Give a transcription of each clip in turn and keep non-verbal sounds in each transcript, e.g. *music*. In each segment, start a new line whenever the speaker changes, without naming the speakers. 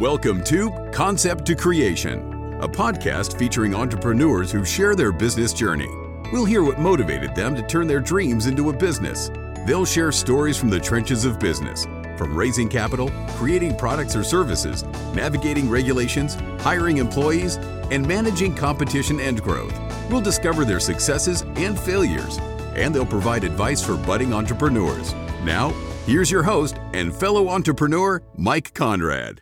Welcome to Concept to Creation, a podcast featuring entrepreneurs who share their business journey. We'll hear what motivated them to turn their dreams into a business. They'll share stories from the trenches of business, from raising capital, creating products or services, navigating regulations, hiring employees, and managing competition and growth. We'll discover their successes and failures, and they'll provide advice for budding entrepreneurs. Now, here's your host and fellow entrepreneur, Mike Conrad.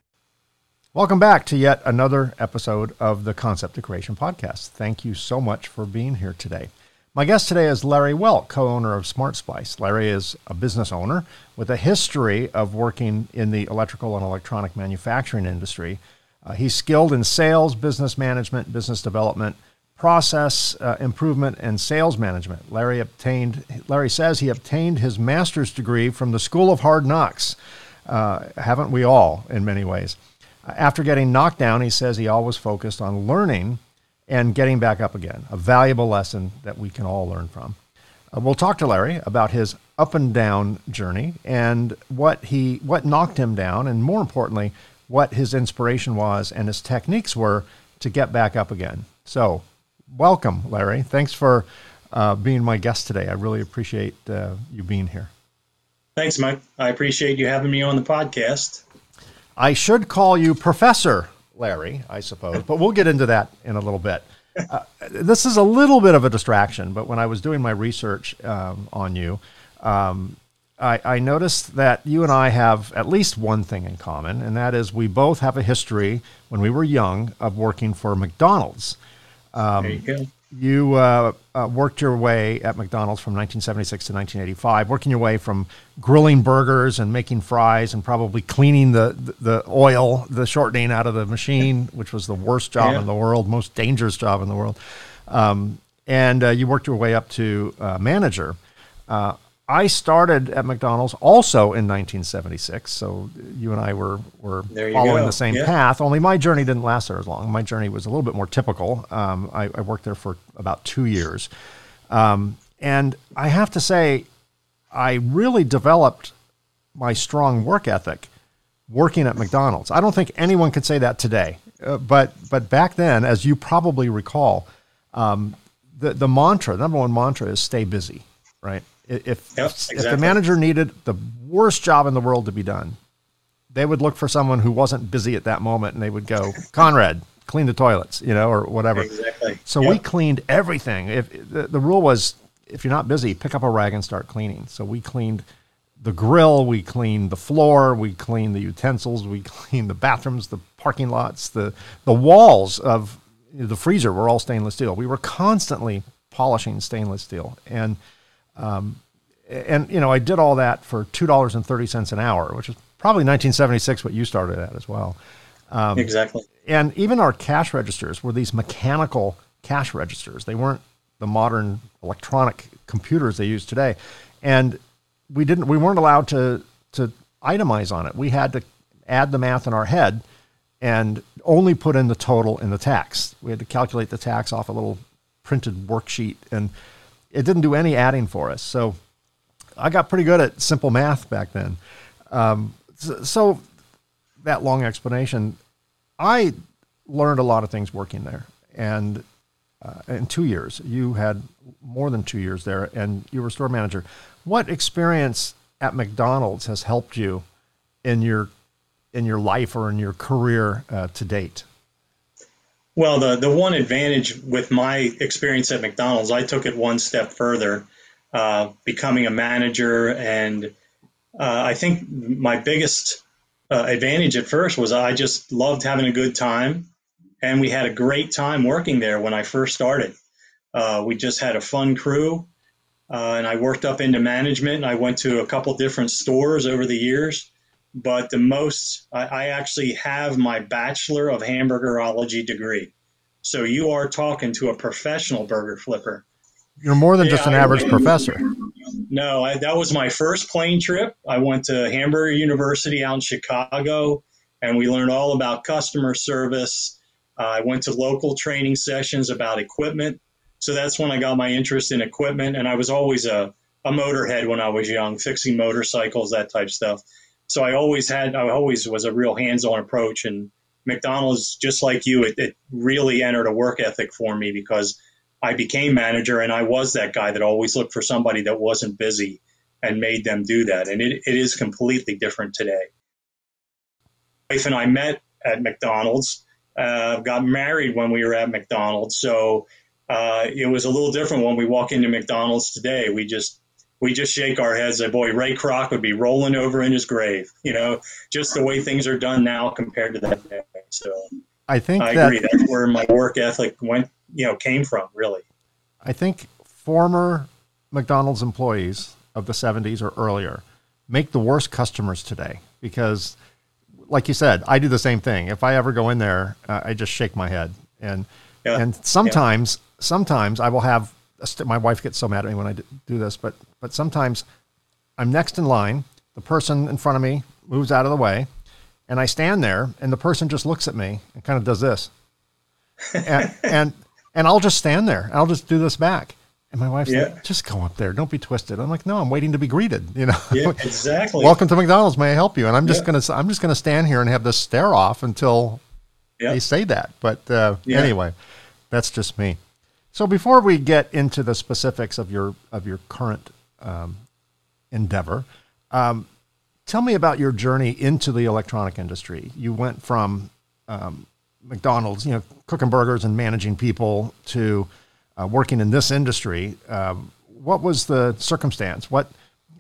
Welcome back to yet another episode of the Concept of Creation podcast. Thank you so much for being here today. My guest today is Larry Welk, co owner of Smart Splice. Larry is a business owner with a history of working in the electrical and electronic manufacturing industry. Uh, he's skilled in sales, business management, business development, process uh, improvement, and sales management. Larry obtained. Larry says he obtained his master's degree from the School of Hard Knocks. Uh, haven't we all, in many ways? After getting knocked down, he says he always focused on learning and getting back up again, a valuable lesson that we can all learn from. Uh, we'll talk to Larry about his up and down journey and what he what knocked him down and more importantly what his inspiration was and his techniques were to get back up again. So, welcome Larry. Thanks for uh, being my guest today. I really appreciate uh, you being here.
Thanks, Mike. I appreciate you having me on the podcast.
I should call you Professor Larry, I suppose, but we'll get into that in a little bit. Uh, this is a little bit of a distraction, but when I was doing my research um, on you, um, I, I, noticed that you and I have at least one thing in common, and that is we both have a history when we were young of working for McDonald's.
Um, there you go
you uh, uh, worked your way at McDonald's from 1976 to 1985, working your way from grilling burgers and making fries and probably cleaning the, the oil, the shortening out of the machine, which was the worst job yeah. in the world, most dangerous job in the world. Um, and uh, you worked your way up to uh, manager. I started at McDonald's also in 1976, so you and I were were following
go.
the same
yeah.
path. Only my journey didn't last there as long. My journey was a little bit more typical. Um, I, I, worked there for about two years, um, and I have to say, I really developed my strong work ethic working at McDonald's. I don't think anyone could say that today, uh, but but back then, as you probably recall, um, the the mantra, the number one mantra is stay busy, right? If,
yep,
exactly. if the manager needed the worst job in the world to be done, they would look for someone who wasn't busy at that moment and they would go, *laughs* Conrad, clean the toilets, you know, or whatever.
Exactly.
So yep. we cleaned everything. If the, the rule was, if you're not busy, pick up a rag and start cleaning. So we cleaned the grill, we cleaned the floor, we cleaned the utensils, we *laughs* cleaned the bathrooms, the parking lots, the the walls of the freezer were all stainless steel. We were constantly polishing stainless steel, and um, and you know, I did all that for two dollars and thirty cents an hour, which is probably 1976 what you started at as well.
Um, exactly.
And even our cash registers were these mechanical cash registers. They weren't the modern electronic computers they use today, and we didn't. We weren't allowed to to itemize on it. We had to add the math in our head and only put in the total in the tax. We had to calculate the tax off a little printed worksheet and it didn't do any adding for us. So I got pretty good at simple math back then. Um, so, so, that long explanation, I learned a lot of things working there. And uh, in two years, you had more than two years there, and you were store manager. What experience at McDonald's has helped you in your in your life or in your career uh, to date?
Well, the, the one advantage with my experience at McDonald's, I took it one step further, uh, becoming a manager. And uh, I think my biggest uh, advantage at first was I just loved having a good time. And we had a great time working there when I first started. Uh, we just had a fun crew. Uh, and I worked up into management. And I went to a couple different stores over the years but the most I, I, actually have my bachelor of hamburgerology degree. So you are talking to a professional burger flipper.
You're more than yeah, just an I, average professor.
No I, that was my first plane trip. I went to hamburger university out in chicago and we learned all about customer service. Uh, i went to local training sessions about equipment. So that's when i got my interest in equipment and i was always a, a motorhead when i was young fixing motorcycles that type stuff So I always had, I always was a real hands-on approach. And McDonald's, just like you, it, it really entered a work ethic for me because I became manager and I was that guy that always looked for somebody that wasn't busy and made them do that. And it, it is completely different today. My Wife and I met at McDonald's, uh, got married when we were at McDonald's. So uh, it was a little different when we walk into McDonald's today. We just we just shake our heads that boy Ray Kroc would be rolling over in his grave. You know, just the way things are done now compared to that day. So
I think
I
that,
agree. That's where my work ethic went. You know, came from really.
I think former McDonald's employees of the 70s or earlier make the worst customers today because like you said i do the same thing if i ever go in there uh, i just shake my head and yeah. and sometimes yeah. sometimes i will have st- my wife gets so mad at me when i do this but but sometimes i'm next in line the person in front of me moves out of the way and i stand there and the person just looks at me and kind of does this *laughs* and, and and i'll just stand there i'll just do this back and my wife's yeah. like, just go up there. Don't be twisted. I'm like, no, I'm waiting to be greeted. You know,
yeah, *laughs* exactly.
Welcome to McDonald's. May I help you? And I'm just yeah. gonna, I'm just gonna stand here and have this stare off until they say that. But uh, anyway, that's just me. So before we get into the specifics of your of your current um, endeavor, um, tell me about your journey into the electronic industry. You went from um, McDonald's, you know, cooking burgers and managing people to uh, working in this industry, um, what was the circumstance? What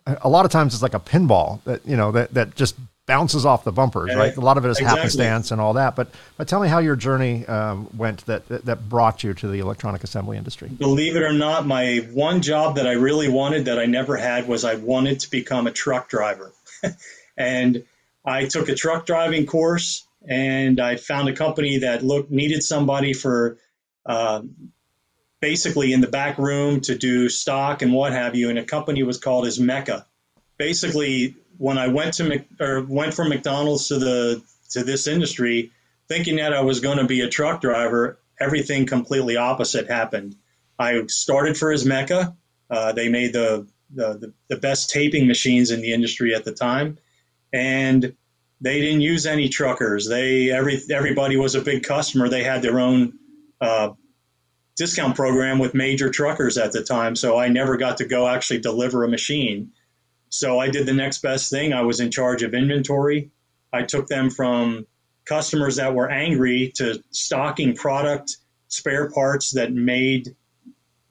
a lot of times it's like a pinball that you know that that just bounces off the bumpers, yeah, right? A lot of it is exactly. happenstance and all that. But but tell me how your journey um, went that, that, brought you to the electronic assembly industry.
Believe it or not, my one job that I really wanted that I never had was I wanted to become a truck driver, *laughs* and I took a truck driving course and I found a company that looked needed somebody for uh, basically in the back room to do stock and what have you. And a company was called Ismeca. Basically, when I went to or went from McDonald's to the to this industry, thinking that I was going to be a truck driver, everything completely opposite happened. I started for Ismeca. Uh, they made the, the, the best taping machines in the industry at the time, and they didn't use any truckers. They every everybody was a big customer. They had their own uh, discount program with major truckers at the time, so I never got to go actually deliver a machine. So I did the next best thing. I was in charge of inventory. I took them from customers that were angry to stocking product, spare parts that made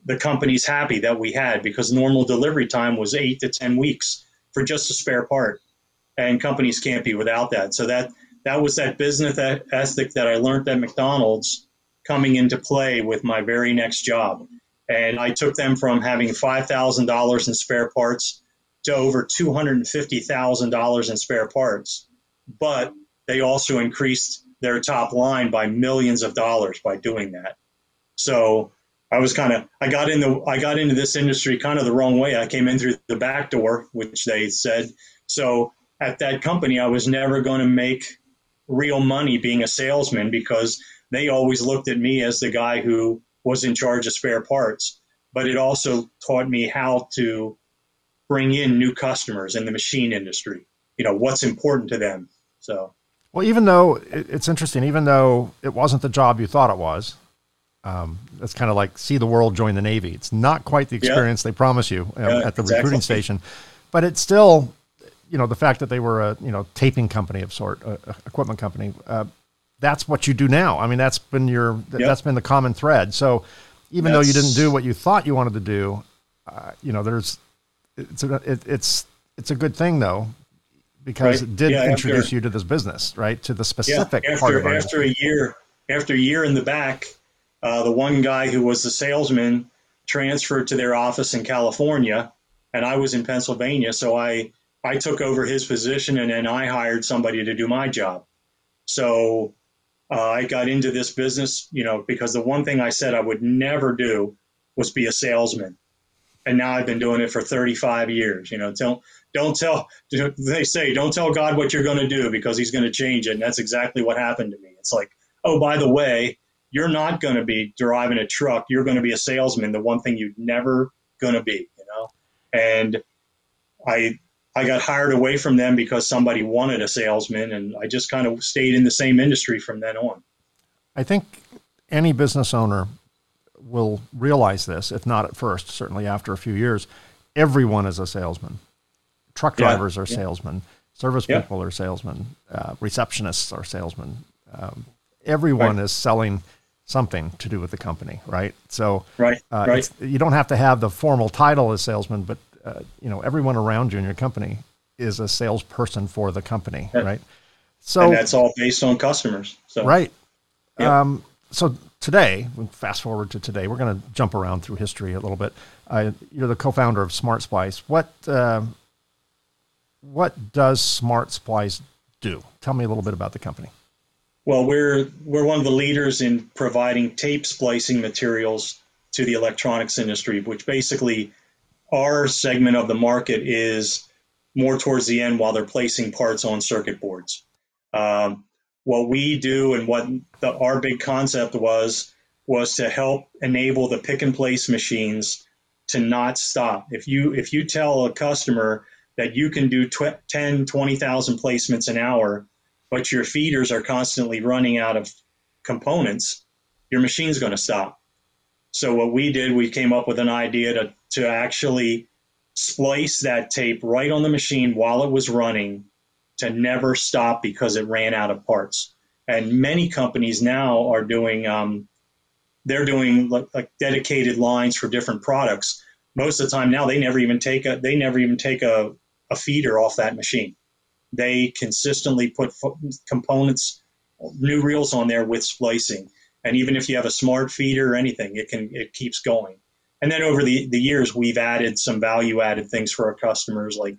the companies happy that we had because normal delivery time was eight to 10 weeks for just a spare part. And companies can't be without that. So that, that was that business ethic that I learned at McDonald's coming into play with my very next job. And I took them from having $5,000 in spare parts to over $250,000 in spare parts. But they also increased their top line by millions of dollars by doing that. So I was kind of I got into I got into this industry kind of the wrong way. I came in through the back door, which they said. So at that company, I was never going to make real money being a salesman because they always looked at me as the guy who was in charge of spare parts. But it also taught me how to bring in new customers in the machine industry. You know, what's important to them. So,
well, even though it's interesting, even though it wasn't the job you thought it was, um, it's kind of like see the world, join the Navy. It's not quite the experience they promise you uh, yeah, at the exactly. recruiting station, but it's still, you know, the fact that they were a you know taping company of sort, a, a equipment company. Uh, that's what you do now. I mean, that's been your yep. that's been the common thread. So even that's, though you didn't do what you thought you wanted to do, uh, you know, there's it's a, it, it's it's a good thing though because right. it did yeah, introduce after, you to this business, right? To the specific
yeah, after,
part of
after a year after a year in the back, uh, the one guy who was the salesman transferred to their office in California, and I was in Pennsylvania, so I I took over his position, and then I hired somebody to do my job. So uh, I got into this business, you know, because the one thing I said I would never do was be a salesman. And now I've been doing it for 35 years. You know, don't don't tell. They say don't tell God what you're going to do because He's going to change it. And that's exactly what happened to me. It's like, oh, by the way, you're not going to be driving a truck. You're going to be a salesman. The one thing you're never going to be. You know, and I I got hired away from them because somebody wanted a salesman, and I just kind of stayed in the same industry from then on.
I think any business owner will realize this, if not at first, certainly after a few years. Everyone is a salesman. Truck drivers yeah, are yeah. salesmen. Service yeah. people are salesmen. Uh, receptionists are salesmen. Um, everyone right. is selling something to do with the company, right? So,
right, uh, right.
you don't have to have the formal title as salesman, but uh, you know everyone around you in your company is a salesperson for the company, right?
So and that's all based on customers. So
right. Yep. Um, so today, fast forward to today, we're going to jump around through history a little bit. Uh, you're the co-founder of Smart Splice. What uh, what does Smart Splice do? Tell me a little bit about the company.
Well, we're we're one of the leaders in providing tape splicing materials to the electronics industry, which basically our segment of the market is more towards the end while they're placing parts on circuit boards. Um, what we do and what the, our big concept was was to help enable the pick and place machines to not stop. If you if you tell a customer that you can do tw- 10, 20,000 placements an hour, but your feeders are constantly running out of components, your machine's going to stop. So what we did, we came up with an idea to, to actually splice that tape right on the machine while it was running to never stop because it ran out of parts. And many companies now are doing, um, they're doing like, like, dedicated lines for different products. Most of the time now, they never even take a, they never even take a, a feeder off that machine. They consistently put components, new reels on there with splicing. And even if you have a smart feeder or anything, it can, it keeps going. And then over the, the years, we've added some value added things for our customers like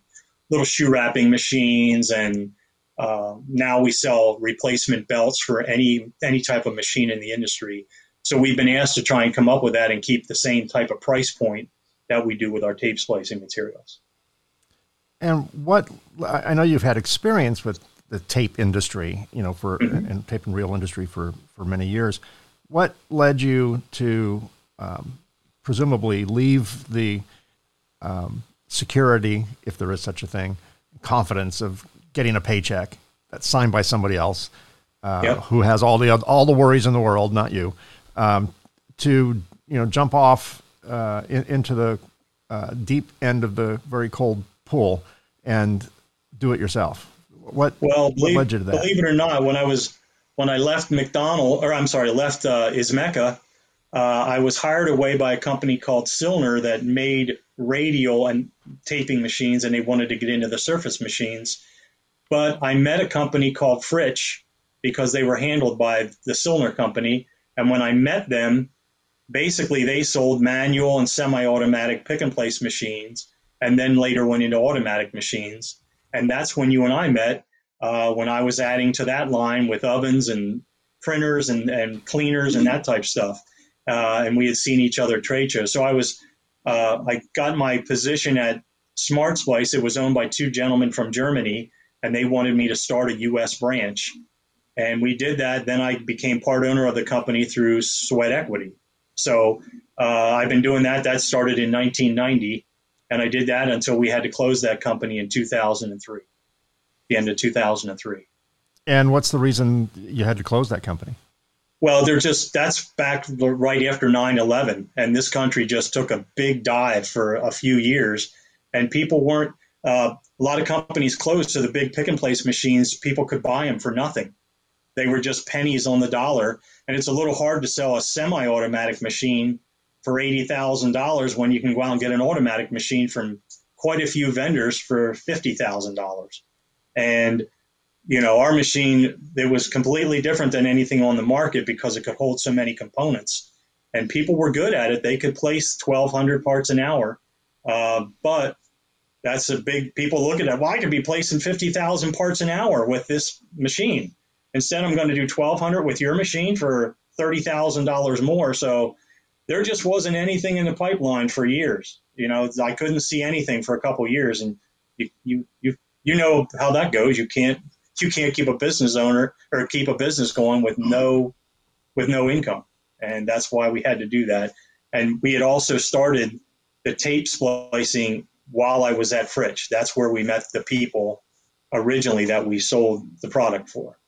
little shoe wrapping machines and uh, now we sell replacement belts for any any type of machine in the industry. So we've been asked to try and come up with that and keep the same type of price point that we do with our tape splicing materials.
And what I know you've had experience with the tape industry, you know, for mm-hmm. and tape and reel industry for for many years. What led you to um, presumably leave the um, security, if there is such a thing, confidence of getting a paycheck that's signed by somebody else uh, yep. who has all the all the worries in the world, not you, um, to you know jump off uh, in, into the uh, deep end of the very cold pool and do it yourself. What
well believe,
what led you to that?
Believe it or not, when I was when I left McDonald, or I'm sorry, left uh, Ismeca, uh, I was hired away by a company called Silner that made radial and taping machines, and they wanted to get into the surface machines. But I met a company called Fritsch because they were handled by the Silner company. And when I met them, basically they sold manual and semi-automatic pick and place machines, and then later went into automatic machines. And that's when you and I met. Uh, when I was adding to that line with ovens and printers and, and cleaners and that type stuff uh, and we had seen each other at trade shows. So I was, uh, I got my position at Smart Splice. It was owned by two gentlemen from Germany, and they wanted me to start a U.S. branch. And we did that. Then I became part owner of the company through sweat equity. So uh, I've been doing that. That started in 1990, and I did that until we had to close that company in 2003, the end of 2003.
And what's the reason you had to close that company?
Well, they're just that's back right after 9/11, and this country just took a big dive for a few years, and people weren't. Uh, a lot of companies closed, so the big pick and place machines people could buy them for nothing. They were just pennies on the dollar, and it's a little hard to sell a semi-automatic machine for eighty thousand dollars when you can go out and get an automatic machine from quite a few vendors for fifty thousand dollars. And you know, our machine it was completely different than anything on the market because it could hold so many components, and people were good at it. They could place 1,200 parts an hour, uh, but that's a big. People look at that. Well, I could be placing 50,000 parts an hour with this machine. Instead, I'm going to do 1,200 with your machine for $30,000 more. So there just wasn't anything in the pipeline for years. You know, I couldn't see anything for a couple years, and you you you you know how that goes. You can't you can't keep a business owner or keep a business going with no with no income, and that's why we had to do that. And we had also started the tape splicing while I was at Fritsch. That's where we met the people originally that we sold the product for.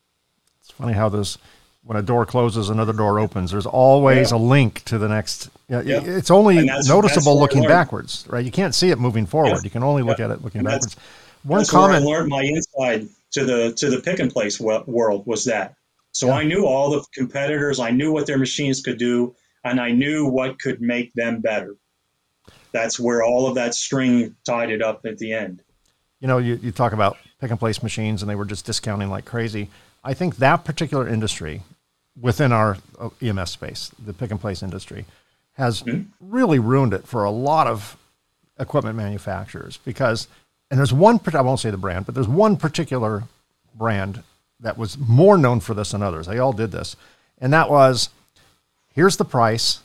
It's funny how this when a door closes, another door opens. There's always yeah. a link to the next. You know, yeah. It's only that's, noticeable that's looking backwards, right? You can't see it moving forward. Yeah. You can only look at it looking backwards.
One that's comment. Where I learned my inside to the to the pick and place world was that. So I knew all the competitors. I knew what their machines could do, and I knew what could make them better. That's where all of that string tied it up at the end.
You know, you, you talk about pick and place machines, and they were just discounting like crazy. I think that particular industry within our uh, EMS space, the pick and place industry, has mm-hmm. really ruined it for a lot of equipment manufacturers because, and there's one, I won't say the brand, but there's one particular brand that was more known for this than others. They all did this. And that was here's the price,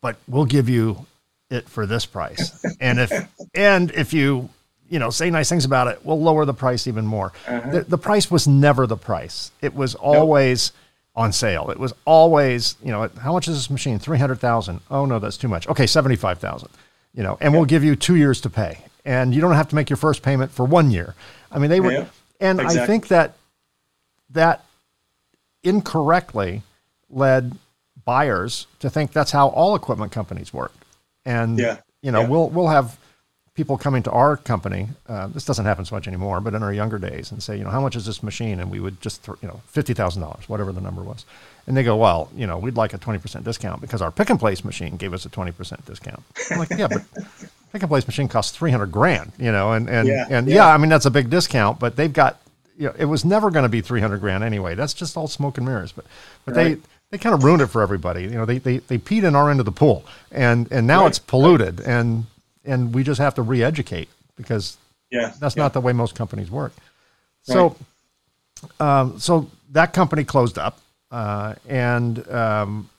but we'll give you it for this price. *laughs* and if and if you you know say nice things about it, we'll lower the price even more. Uh-huh. The, the, price was never the price. It was always nope on sale. It was always, you know, how much is this machine? 300,000. Oh no, that's too much. Okay, 75,000. You know, and yeah. we'll give you 2 years to pay. And you don't have to make your first payment for 1 year. I mean, they were yeah, and exactly. I think that that incorrectly led buyers to think that's how all equipment companies work. And yeah. you know, we'll we'll have people coming to our company, uh, this doesn't happen so much anymore, but in our younger days, and say, you know, how much is this machine? And we would just, th- you know, fifty thousand dollars, whatever the number was, and they go, well, you know, we'd like a twenty percent discount because our pick and place machine gave us a twenty percent discount. I'm like, yeah, but *laughs* pick and place machine costs three hundred grand, you know, and and yeah, and yeah. yeah, I mean that's a big discount, but they've got, you know, it was never going to be three hundred grand anyway. That's just all smoke and mirrors. But but right. they they kind of ruined it for everybody. You know, they, they, they peed in our end of the pool and, and now right. it's polluted and, and we just have to re-educate because yeah, that's yeah. not the way most companies work. So, um, so that company closed up, uh, and um,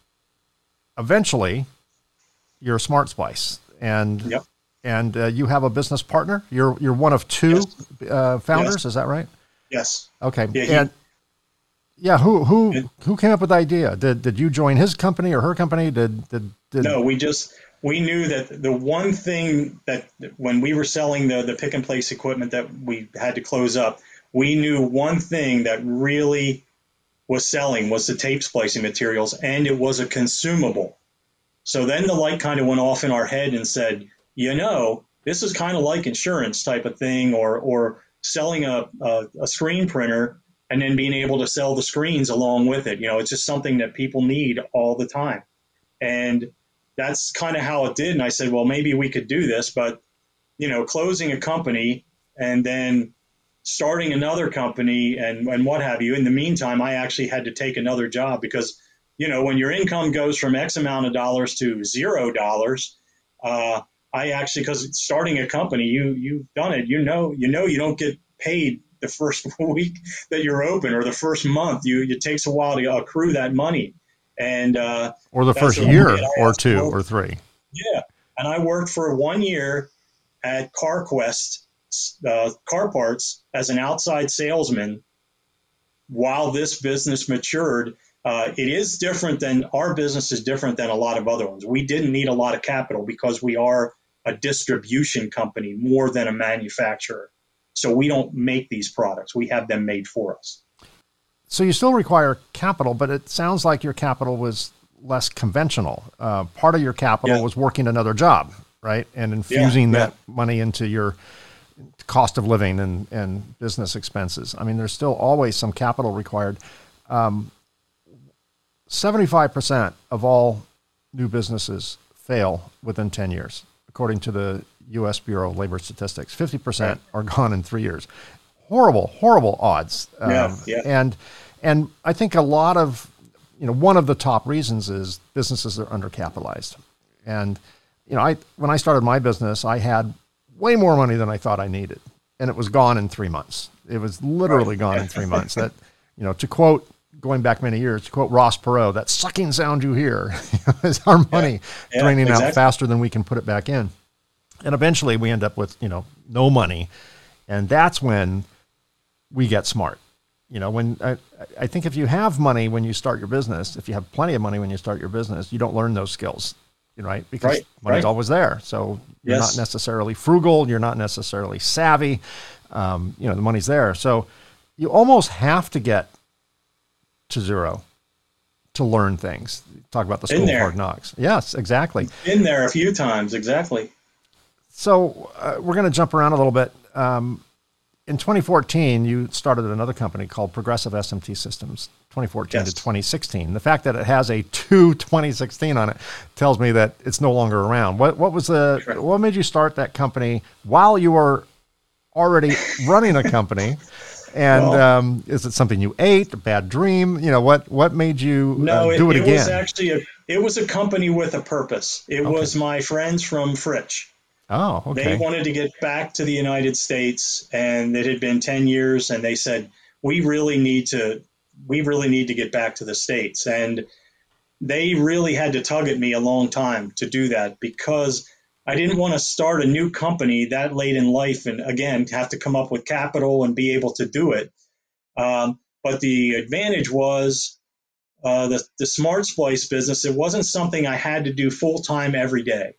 eventually, you're a Smart Splice, and yep. And uh, you have a business partner. You're you're one of two yes. uh, founders. Yes. Is that right?
Yes.
Okay. Yeah, he, and yeah, who who who came up with the idea? Did did you join his company or her company? Did did, did
no? We just we knew that the one thing that when we were selling the, the pick and place equipment that we had to close up, we knew one thing that really was selling was the tape splicing materials, and it was a consumable. So then the light kind of went off in our head and said, you know, this is kind of like insurance type of thing, or or selling a, a, a screen printer and then being able to sell the screens along with it. You know, it's just something that people need all the time. And that's kind of how it did. And I said, well, maybe we could do this, but you know, closing a company and then starting another company and, and what have you. In the meantime, I actually had to take another job because, you know, when your income goes from X amount of dollars to zero dollars, uh, I actually, because starting a company, you you've done it. You know, you know, you don't get paid the first *laughs* week that you're open or the first month. You it takes a while to accrue that money and uh,
or the first year or two or three.
Yeah, and I worked for one year at CarQuest uh, Car Parts as an outside salesman. While this business matured, uh, it is different than our business is different than a lot of other ones. We didn't need a lot of capital because we are a distribution company more than a manufacturer. So we don't make these products; we have them made for us.
So you still require capital, but it sounds like your capital was less conventional. Uh, part of your capital yeah. was working another job, right, and infusing yeah, yeah. that money into your cost of living and, and business expenses. I mean, there's still always some capital required. Um, 75% of all new businesses fail within 10 years, according to the U.S. Bureau of Labor Statistics. 50% right. are gone in three years horrible, horrible odds.
Yeah, um, yeah.
And and I think a lot of you know one of the top reasons is businesses are undercapitalized. And you know, I when I started my business, I had way more money than I thought I needed, and it was gone in three months. It was literally right. gone in three *laughs* months. That you know, to quote going back many years, to quote Ross Perot, that sucking sound you hear *laughs* is our money yeah. Yeah, draining exactly. out faster than we can put it back in. And eventually we end up with, you know, no money. And that's when we get smart. You know, when I, I think if you have money when you start your business, if you have plenty of money when you start your business, you don't learn those skills right? Because
right,
money's
right.
always there. So you're
Yes.
not necessarily frugal. You're not necessarily savvy. Um, you know, the money's there. So you almost have to get to zero to learn things. Talk about the school of hard knocks. Yes, exactly.
Been there a few times, exactly.
So uh, we're going to jump around a little bit. Um, in 2014, you started another company called Progressive SMT Systems. 2014
Yes.
to 2016. The fact that it has a 2 2016 on it tells me that it's no longer around. What what was the
Correct.
what made you start that company while you were already running a company? And
Well-
um, is it something you ate? A bad dream? You know what? What made you
No,
uh,
it,
do it,
it
again?
was actually a it was a company with a purpose. It was my friends from Fritsch.
oh, okay.
They wanted to get back to the United States, and it had been ten years, and they said we really need to we really need to get back to the states, and they really had to tug at me a long time to do that because I didn't want to start a new company that late in life, and again have to come up with capital and be able to do it. Um, but the advantage was uh, the the smart splice business. It wasn't something I had to do full time every day.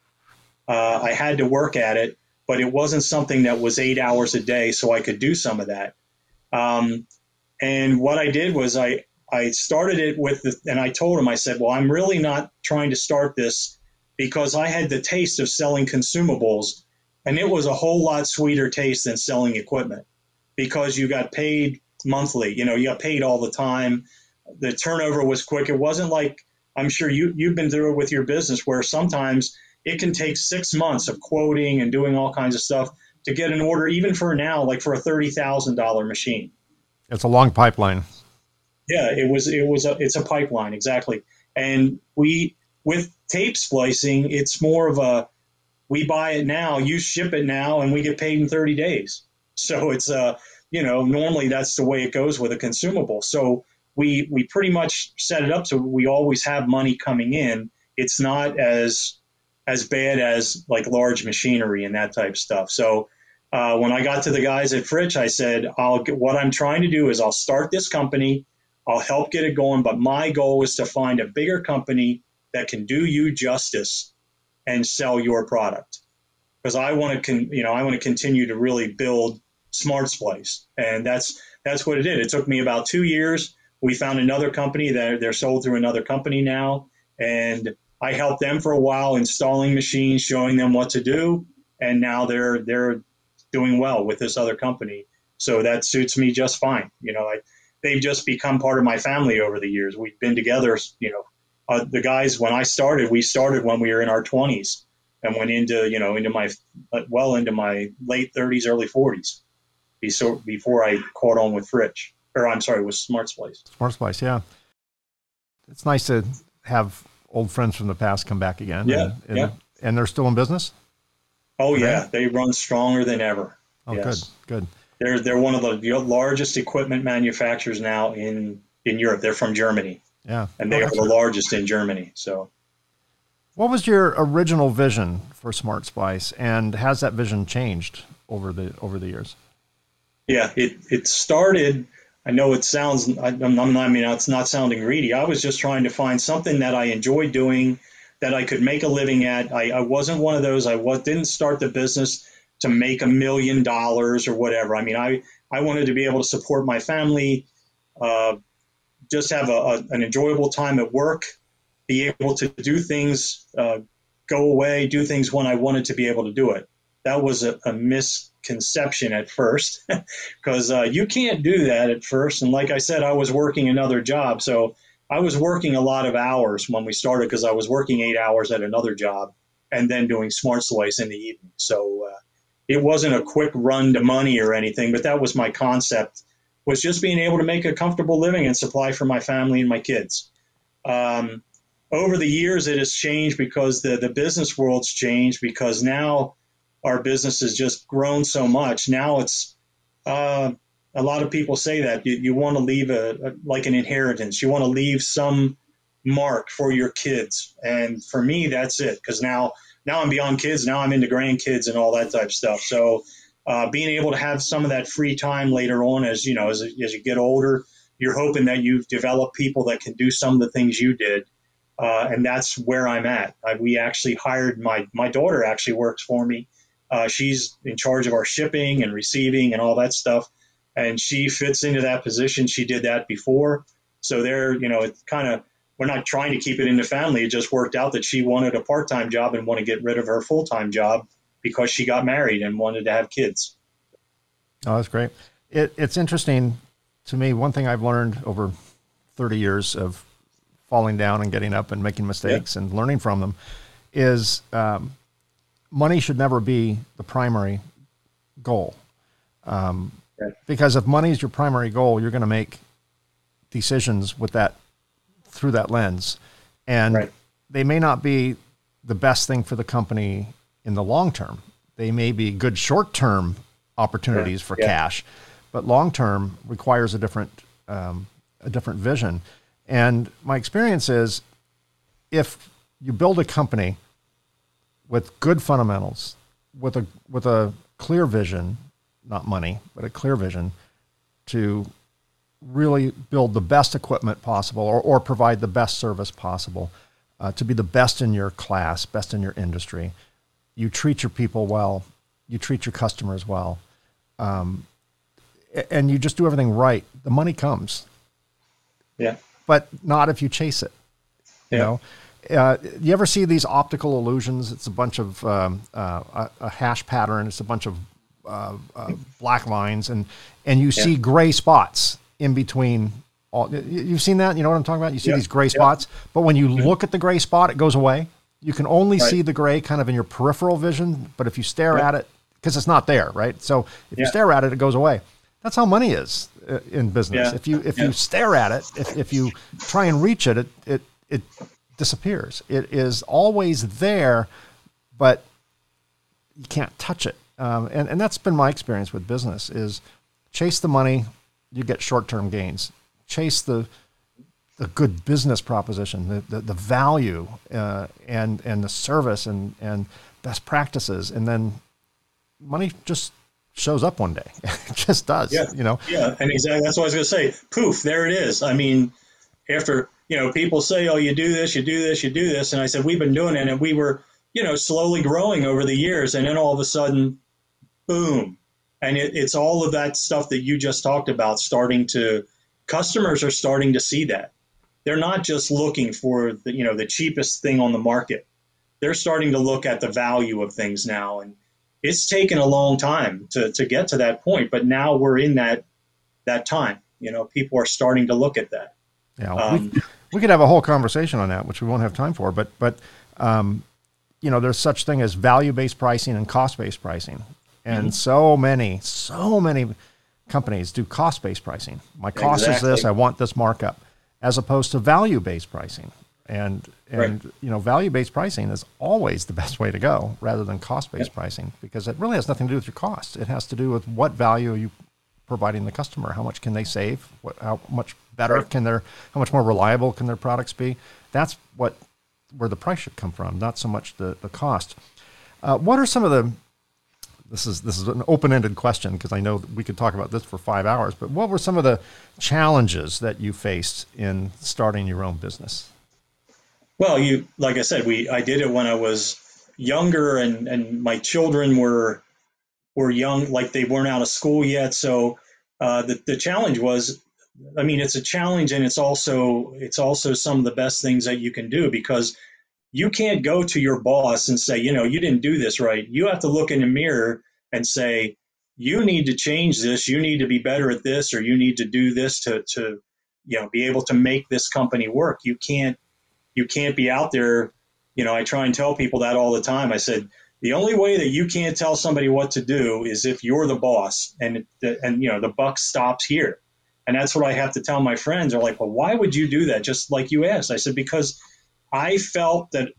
Uh, I had to work at it, but it wasn't something that was eight hours a day, so I could do some of that. Um, and what I did was I I started it with the, and I told him I said, well, I'm really not trying to start this because I had the taste of selling consumables, and it was a whole lot sweeter taste than selling equipment because you got paid monthly. You know, you got paid all the time. The turnover was quick. It wasn't like I'm sure you you've been through it with your business where sometimes it can take six months of quoting and doing all kinds of stuff to get an order, even for now, like for a thirty thousand dollar machine.
it's a long pipeline.
Yeah, it was it was a it's a pipeline exactly. And we with tape splicing, it's more of a we buy it now, you ship it now, and we get paid in 30 days. So it's uh you know normally that's the way it goes with a consumable. So we we pretty much set it up so we always have money coming in. It's not as as bad as like large machinery and that type of stuff. So uh, when I got to the guys at Fritsch, I said, "I'll get, what I'm trying to do is I'll start this company, I'll help get it going, but my goal is to find a bigger company that can do you justice and sell your product because I want to, con- you know, I want to continue to really build Smart Splice, and that's that's what it did. It took me about two years. We found another company that they're sold through another company now, and I helped them for a while installing machines, showing them what to do, and now they're they're doing well with this other company. So that suits me just fine. You know, like they've just become part of my family over the years. We've been together. You know, uh, the guys when I started, we started when we were in our twenties and went into you know into my well into my late thirties, early forties. Before before I caught on with Fritsch, or I'm sorry, with Smart Splice.
Smart Splice, yeah. It's nice to have old friends from the past come back again.
Yeah,
and, and,
yeah.
and they're still in business.
Oh yeah, they run stronger than ever.
Oh,
Yes.
good, good.
They're they're one of the largest equipment manufacturers now in in Europe. They're from Germany,
Yeah.
and they are the largest in Germany. So
What was your original vision for Smart Splice, and has that vision changed over the over the years?
yeah, it it started. I know it sounds. I, I'm not, I mean, it's not sounding greedy. I was just trying to find something that I enjoyed doing, that I could make a living at. I, I wasn't one of those. I was, didn't start the business to make a million dollars or whatever. I mean, I I wanted to be able to support my family, uh, just have a, a, an enjoyable time at work, be able to do things, uh, go away, do things when I wanted to be able to do it. That was a, a misconception at first *laughs* because uh, you can't do that at first. And like I said, I was working another job. So I was working a lot of hours when we started because I was working eight hours at another job and then doing Smart Splice in the evening. So uh, it wasn't a quick run to money or anything, but that was my concept was just being able to make a comfortable living and supply for my family and my kids. Um, over the years, it has changed because the, the business world's changed because now our business has just grown so much. Now it's uh, a lot of people say that you, you want to leave a, a like an inheritance. You want to leave some mark for your kids, and for me, that's it. Because now now I'm beyond kids. Now I'm into grandkids and all that type of stuff. So uh, being able to have some of that free time later on, as you know, as, as you get older, you're hoping that you've developed people that can do some of the things you did. uh, and that's where I'm at. I, we actually hired my my daughter actually works for me. Uh, she's in charge of our shipping and receiving and all that stuff, and she fits into that position. She did that before, so there, you know, it's kind of we're not trying to keep it in the family. It just worked out that she wanted a part time job and want to get rid of her full time job because she got married and wanted to have kids.
Oh, that's great. It, it's interesting to me. One thing I've learned over 30 years of falling down and getting up and making mistakes yeah. and learning from them is um, money should never be the primary goal. Um. Because if money is your primary goal, you're going to make decisions with that through that lens, and right. they may not be the best thing for the company in the long term. They may be good short term opportunities for yeah. cash, but long term requires a different um, a different vision. And my experience is, if you build a company with good fundamentals, with a with a clear vision, not money, but a clear vision to really build the best equipment possible or, or provide the best service possible uh, to be the best in your class, best in your industry. You treat your people well, you treat your customers well, um, and you just do everything right. The money comes.
Yeah.
But not if you chase it. You yeah. know, uh, you ever see these optical illusions? It's a bunch of um, uh, a, a, hash pattern. It's a bunch of uh, uh black lines, and and you yeah. see gray spots in between all, you've seen that you know what i'm talking about you see these gray spots but when you mm-hmm. look at the gray spot it goes away you can only right. see the gray kind of in your peripheral vision but if you stare at it because it's not there right? So if you stare at it it goes away. That's how money is uh, in business. If you if you stare at it if, if you try and reach it it it, it disappears. It is always there but you can't touch it. Um, and, and that's been my experience with business is chase the money you get short term gains. Chase the the good business proposition, the, the, the value uh, and and the service and and best practices, and then money just shows up one day. *laughs* it just does.
Yeah.
You know.
Yeah, and exactly that's what I was going to say. Poof, there it is. I mean, after you know, people say, "Oh, you do this, you do this, you do this," and I said, "We've been doing it, and we were, you know, slowly growing over the years, and then all of a sudden, boom, and it, it's all of that stuff that you just talked about starting to customers are starting to see that they're not just looking for the you know the cheapest thing on the market they're starting to look at the value of things now and it's taken a long time to, to get to that point but now we're in that that time you know people are starting to look at that
yeah um, we, we could have a whole conversation on that which we won't have time for but but um, you know there's such thing as value-based pricing and cost-based pricing and mm-hmm. so many, so many companies do cost based pricing. My cost exactly. is this, I want this markup, as opposed to value based pricing. And and right. you know, value based pricing is always the *laughs* best way to go rather than cost based yep. pricing because it really has nothing to do with your cost. It has to do with what value are you providing the customer. How much can they save? What, how much better right. can their how much more reliable can their products be? That's what where the price should come from, not so much the, the cost. Uh, what are some of the this is this is an open-ended question because I know we could talk about this for five hours. But what were some of the challenges that you faced in starting your own business?
Well, you like I said, we I did it when I was younger, and and my children were were young, like they weren't out of school yet. So uh, the the challenge was, I mean, it's a challenge, and it's also it's also some of the best things that you can do because you can't go to your boss and say, you know, you didn't do this right. You have to look in the mirror and say, you need to change this. You need to be better at this, or you need to do this to, to, you know, be able to make this company work. You can't, you can't be out there. You know, I try and tell people that all the time. I said, the only way that you can't tell somebody what to do is if you're the boss and, and, you know, the buck stops here. And that's what I have to tell my friends. They're like, well, why would you do that? Just like you asked. I said, because I felt that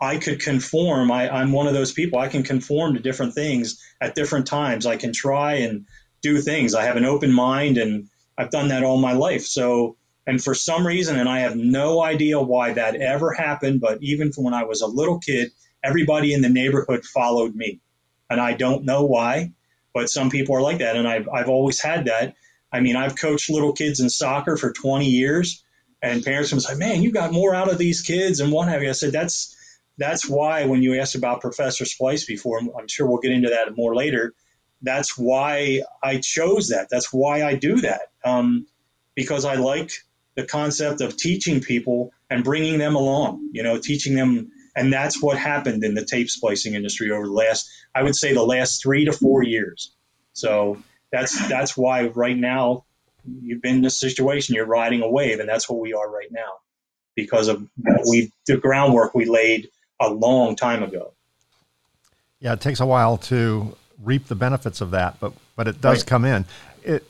I could conform. I, am one of those people. I can conform to different things at different times. I can try and do things. I have an open mind, and I've done that all my life. So, and for some reason, and I have no idea why that ever happened, but even from when I was a little kid, everybody in the neighborhood followed me. And I don't know why, but some people are like that. And I've, I've always had that. I mean, I've coached little kids in soccer for 20 years And parents would say, "Man, you got more out of these kids and what have you." I said, "That's that's why when you asked about Professor Splice before, I'm sure we'll get into that more later. That's why I chose that. That's why I do that um, because I like the concept of teaching people and bringing them along. You know, teaching them, and that's what happened in the tape splicing industry over the last, I would say, the last three to four years. So that's that's why right now you've been in a situation. You're riding a wave, and that's what we are right now because of we the groundwork we laid a long time ago.
Yeah, it takes a while to reap the benefits of that, but but it does right. come in. It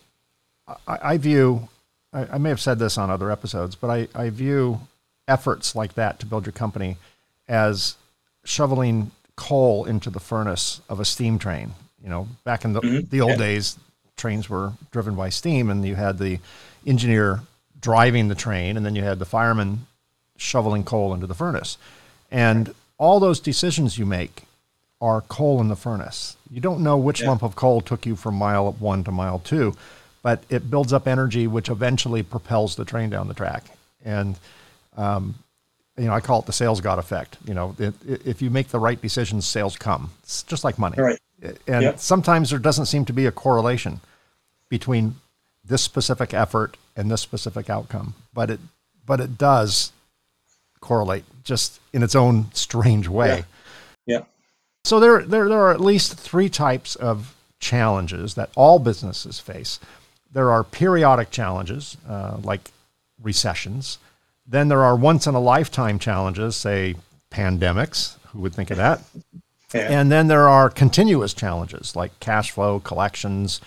I, I view I, I, may have said this on other episodes, but I, I view efforts like that to build your company as shoveling coal into the furnace of a steam train. You know, back in the, mm-hmm. the old yeah. days, trains were driven by steam, and you had the engineer driving the train, and then you had the fireman shoveling coal into the furnace. And all those decisions you make are coal in the furnace. You don't know which yeah. lump of coal took you from mile one to mile two, but it builds up energy, which eventually propels the train down the track. And um, you know, I call it the sales god effect. You know, it, it, if you make the right decisions, sales come. It's just like money.
Right.
And
yep.
sometimes there doesn't seem to be a correlation between this specific effort and this specific outcome, but it but it does correlate just in its own strange way.
Yeah. yeah.
So there, there there are at least three types of challenges that all businesses face. There are periodic challenges uh, like recessions. Then there are once in a lifetime challenges, say pandemics. Who would think of that? *laughs* Yeah. And then there are continuous challenges like cash flow, collections,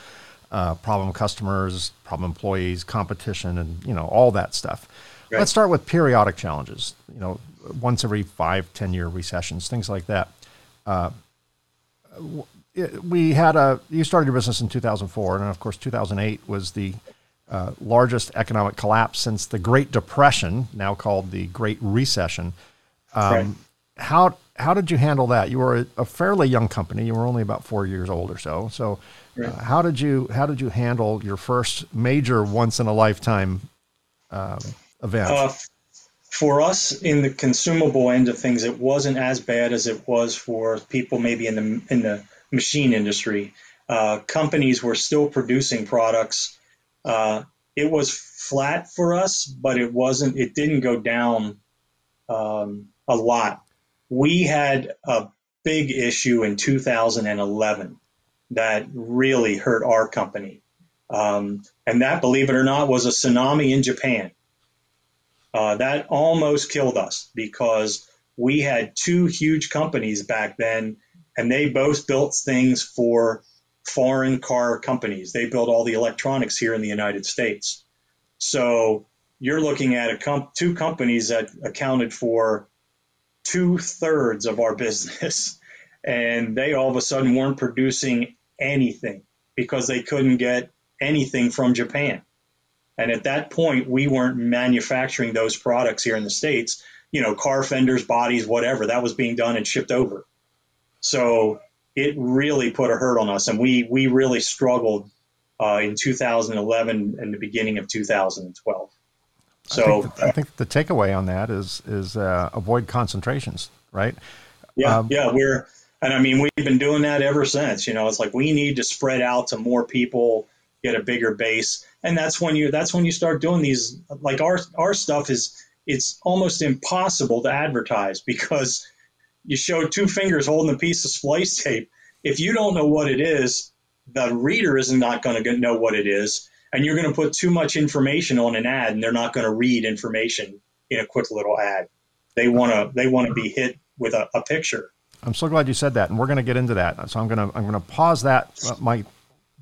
uh, problem customers, problem employees, competition, and you know all that stuff. Right. Let's start with periodic challenges. You know, once every five, ten year recessions, things like that. Uh, we had a you started your business in 2004, and of course 2008 was the uh, largest economic collapse since the Great Depression, now called the Great Recession. Um, right. How how did you handle that? You were a, a, fairly young company. You were only about four years old or so. So, right. uh, how did you how did you handle your first major once in a lifetime um, event? Uh,
for us in the consumable end of things, it wasn't as bad as it was for people maybe in the in the machine industry. Uh, companies were still producing products uh, it was flat for us, but it wasn't. It didn't go down um, a lot. We had a big issue in 2011 that really hurt our company, um, and that, believe it or not, was a tsunami in Japan. Uh, that almost killed us because we had two huge companies back then, and they both built things for foreign car companies. They built all the electronics here in the United States. So you're looking at a comp- two companies that accounted for two thirds of our business, *laughs* and they all of a sudden weren't producing anything because they couldn't get anything from Japan. And at that point, we weren't manufacturing those products here in the States. You know, car fenders, bodies, whatever, that was being done and shipped over. So it really put a hurt on us, and we we really struggled uh, in 2011 and the beginning of 2012. So
I think, the, I think the takeaway on that is is uh, avoid concentrations, right?
Yeah, um, yeah, we're and I mean we've been doing that ever since. You know, it's like we need to spread out to more people, get a bigger base, and that's when you that's when you start doing these. Like our our stuff is it's almost impossible to advertise because you show two fingers holding a piece of splice tape. If you don't know what it is, the reader is not going to know what it is, and you're going to put too much information on an ad, and they're not going to read information in a quick little ad. They want to they want to be hit with a, a, picture.
I'm so glad you said that, and we're going to get into that. So I'm going to I'm going to pause that uh, my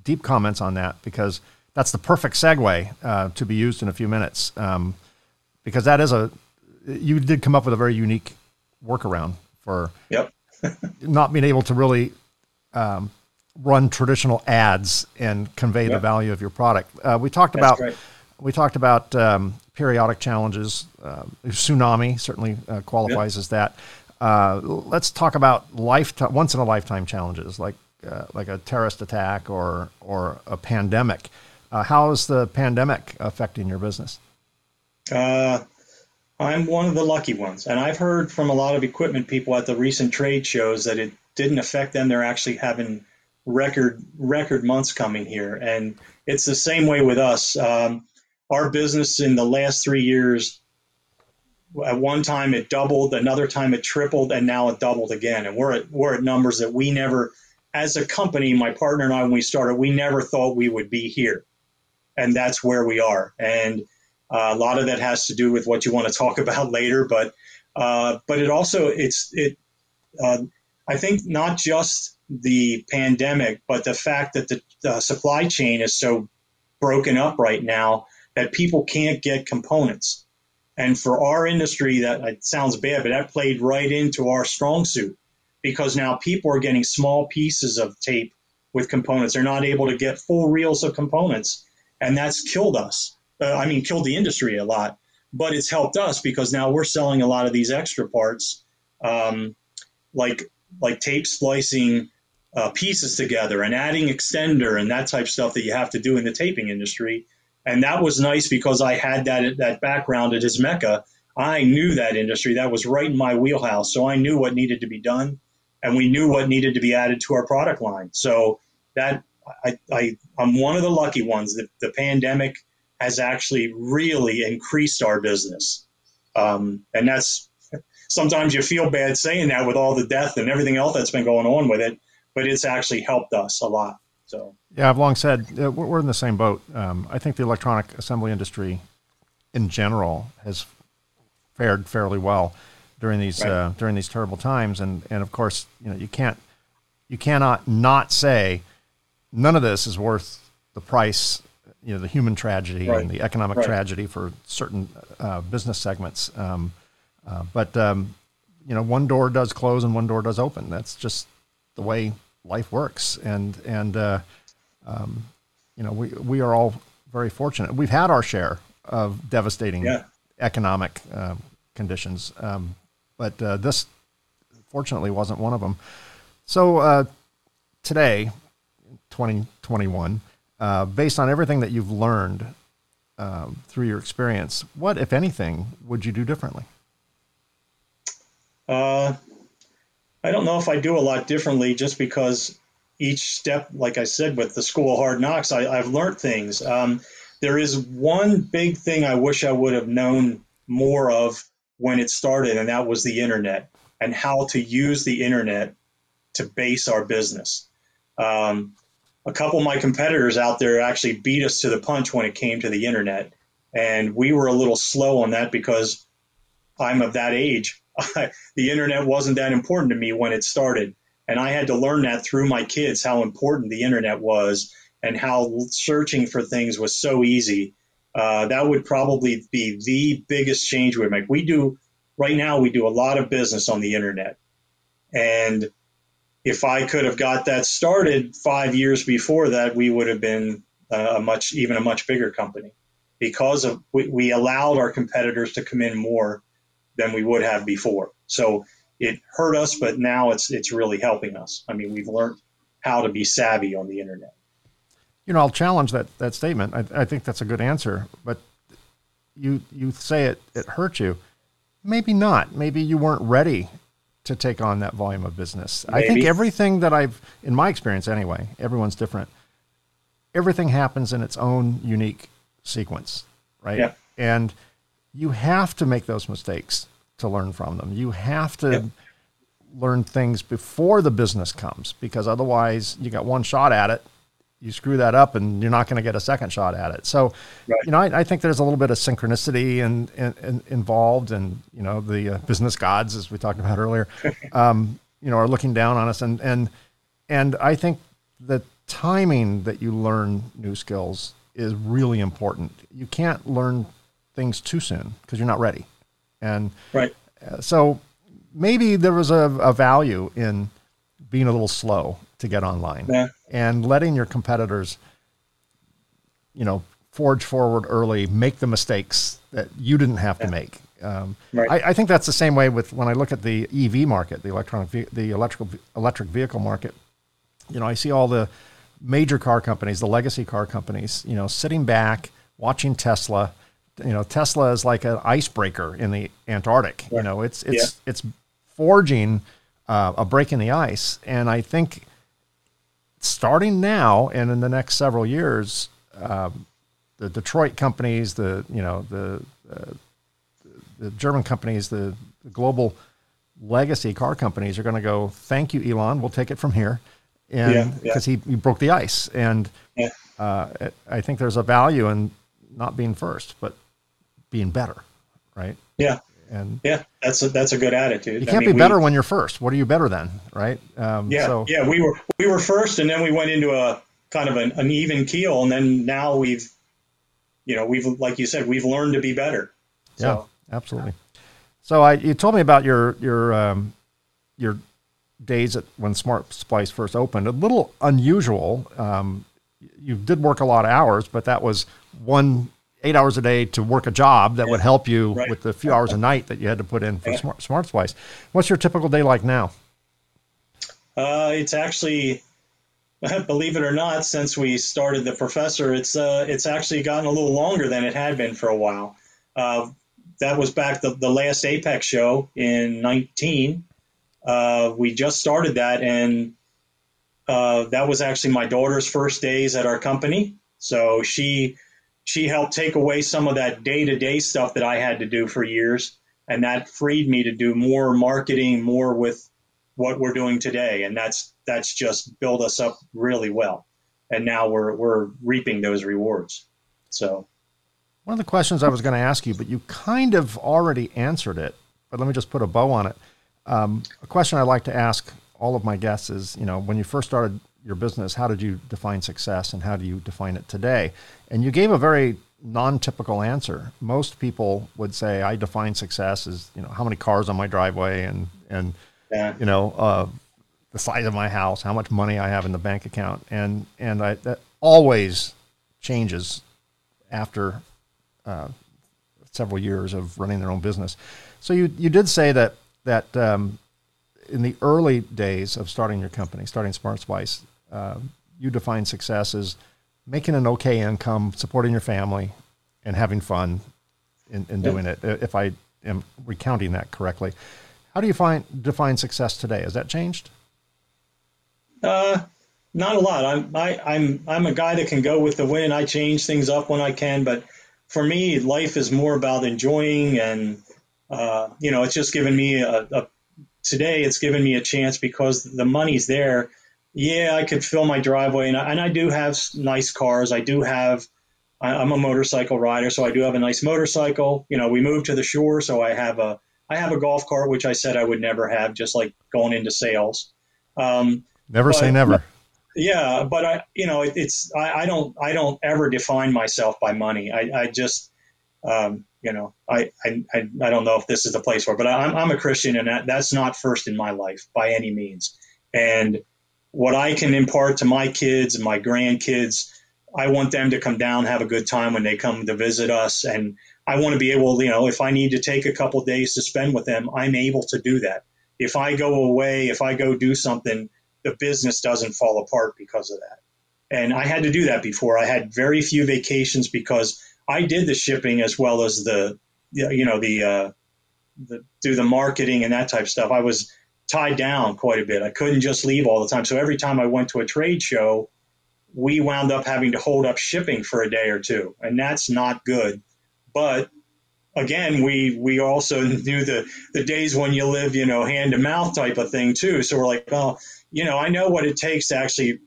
deep comments on that because that's the perfect segue uh, to be used in a few minutes. Um, because that is a you did come up with a very unique workaround for
yep. *laughs*
not being able to really um, run traditional ads and convey yep. the value of your product. Uh, we talked That's about we talked about um, periodic challenges. Uh, tsunami certainly uh, qualifies yep. as that. Uh, let's talk about lifetime, once in a lifetime challenges like uh, like a terrorist attack or or a pandemic. Uh, how is the pandemic affecting your business?
Uh, I'm one of the lucky ones, and I've heard from a lot of equipment people at the recent trade shows that it didn't affect them. They're actually having record record months coming here, and it's the same way with us. Um, our business in the last three years, at one time it doubled, another time it tripled, and now it doubled again. And we're at we're at numbers that we never, as a company, my partner and I, when we started, we never thought we would be here, and that's where we are. And uh, a lot of that has to do with what you want to talk *laughs* about later, but uh, but it also it's it. Uh, I think not just the pandemic, but the fact that the, the supply chain is so broken up right now that people can't get components. And for our industry, that sounds bad, but that played right into our strong suit because now people are getting small pieces of tape with components. They're not able to get full reels of components, and that's killed us. Uh, I mean, killed the industry a lot, but it's helped us because now we're selling a lot of these extra parts, um, like like tape splicing uh, pieces together and adding extender and that type stuff that you have to do in the taping industry. And that was nice because I had that that background at Ismeca. I knew that industry. That was right in my wheelhouse. So I knew what needed to be done, and we knew what needed to be added to our product line. So that I, I I'm one of the lucky ones that the pandemic has actually really increased our business. Um, and that's *laughs* sometimes you feel bad saying that with all the death and everything else that's been going on with it, but it's actually helped us a lot. So
yeah, I've long said uh, we're in the same boat. Um, I think the electronic assembly industry, in general, has fared fairly well during these right. uh, during these terrible times, and and of course, you know, you can't you cannot not say none of this is worth the price you know the human tragedy right. and the economic right. tragedy for certain uh, business segments. Um, uh, but um, you know, one door does close and one door does open. That's just the way life works. And and uh, um, you know, we we are all very fortunate. We've had our share of devastating yeah. economic uh, conditions, um, but uh, this fortunately wasn't one of them. So uh, today, 2021, uh, based on everything that you've learned um, through your experience, what, if anything, would you do differently?
Uh, I don't know if I do a lot differently just because each step, like I said, with the School of Hard Knocks, I, have learned things. Um, there is one big thing I wish I would have known more of when it started, and that was the internet and how to use the internet to base our business. Um, a couple of my competitors out there actually beat us to the punch when it came to the internet. And we were a little slow on that because I'm of that age. *laughs* the internet wasn't that important to me when it started. And I had to learn that through my kids how important the internet was and how searching for things was so easy. Uh, that would probably be the biggest change we make. We do right now. We do a lot of business on the internet, and if I could have got that started five years before that, we would have been a much even a much bigger company because of we, we allowed our competitors to come in more than we would have before. So it hurt us, but now it's it's really helping us. I mean, we've learned how to be savvy on the internet.
You know, I'll challenge that that statement. I, I think that's a good answer, but you you say it it hurt you. Maybe not. Maybe you weren't ready to take on that volume of business. Maybe. I think everything that I've, in my experience anyway, everyone's different. Everything happens in its own unique sequence, right? Yeah. And you have to make those mistakes to learn from them. You have to yep. learn things before the business comes because otherwise you got one shot at it. You screw that up and you're not going to get a second shot at it. So, right. you know, I, I, think there's a little bit of synchronicity and, involved and, you know, the uh, business gods, as we talked about earlier, *laughs* um, you know, are looking down on us. And, and, and I think the timing that you learn new skills is really important. You can't learn things too soon because you're not ready. And
right.
Uh, so maybe there was a, a, value in being a little slow to get online
yeah.
and letting your competitors, you know, forge forward early, make the mistakes that you didn't have yeah. to make. Um, right. I, I, think that's the same way with when I look at the EV market, the electronic, the electrical electric vehicle market. You know, I see all the major car companies, the legacy car companies, you know, sitting back watching Tesla you know, Tesla is like an icebreaker in the Antarctic. Right. You know, it's it's yeah. it's forging uh, a break in the ice, and I think starting now and in the next several years, um, the Detroit companies, the you know the uh, the German companies, the, the global legacy car companies are going to go, thank you, Elon. We'll take it from here, and because yeah, yeah. he, he broke the ice, and uh, I think there's a value in not being first, but being better, right?
Yeah. And yeah, that's a, that's a good attitude.
You can't I mean, be better we, when you're first. What are you better than, right?
Um, yeah, so. yeah. We were we were first, and then we went into a kind of an, an even keel, and then now we've, you know, we've like you said, we've learned to be better.
So, yeah, absolutely. So I, you told me about your your um, your days at when Smart Splice first opened. A little unusual. Um, you did work a lot of hours, but that was one eight hours a day to work a job that yeah. would help you right. with the few hours a night that you had to put in for yeah. Smart, Smart Splice. What's your typical day like now?
Uh, it's actually, *laughs* believe it or not, since we started the professor, it's uh, it's actually gotten a little longer than it had been for a while. Uh, that was back the, the last Apex show in 19. Uh, we just started that, and uh, that was actually my daughter's first days at our company. So she she helped take away some of that day to day stuff that I had to do for years, and that freed me to do more marketing, more with what we're doing today, and that's that's just built us up really well. And now we're we're reaping those rewards. So
one of the questions I was going to ask you, but you kind of already answered it. But let me just put a bow on it. Um, a question I like to ask all of my guests is, you know, when you first started your business, how did you define success, and how do you define it today? And you gave a very non-typical answer. Most people would say, I define success as, you know, how many cars on my driveway, and and yeah. you know, uh, the size of my house, how much money I have in the bank account, and and I, that always changes after uh, several years of running their own business. So you you did say that that um, in the early days of starting your company, starting Smart Splice, uh, you define success as making an okay income, supporting your family, and having fun in, in doing it. If I am recounting that correctly, how do you find define success today? Has that changed?
Uh, not a lot. I'm I, I'm I'm a guy that can go with the wind. I change things up when I can, but for me, life is more about enjoying and, uh, you know, it's just given me a, a, today it's given me a chance because the money's there. Yeah, I could fill my driveway and I, and I do have nice cars. I do have, I, I'm a motorcycle rider, so I do have a nice motorcycle. You know, we moved to the shore, so I have a, I have a golf cart, which I said I would never have, just like going into sales.
Um, never but, say never.
Yeah, but I, you know, it, it's I, I, don't I don't ever define myself by money. I, I just, um, you know, I, I I don't know if this is the place for, it, but I'm I'm a Christian, and that, that's not first in my life by any means. And what I can impart to my kids and my grandkids, I want them to come down, have a good time when they come to visit us, and I want to be able, you know, if I need to take a couple days to spend with them, I'm able to do that. If I go away, if I go do something the business doesn't fall apart because of that. And I had to do that before. I had very few vacations because I did the shipping as well as the, you know, the, uh, the do the marketing and that type of stuff. I was tied down quite a bit. I couldn't just leave all the time. So every time I went to a trade show, we wound up having to hold up shipping for a day or two, and that's not good. But again, we we also *laughs* knew the the days when you live, you know, hand to mouth type of thing too. So we're like, oh, you know, I know what it takes to actually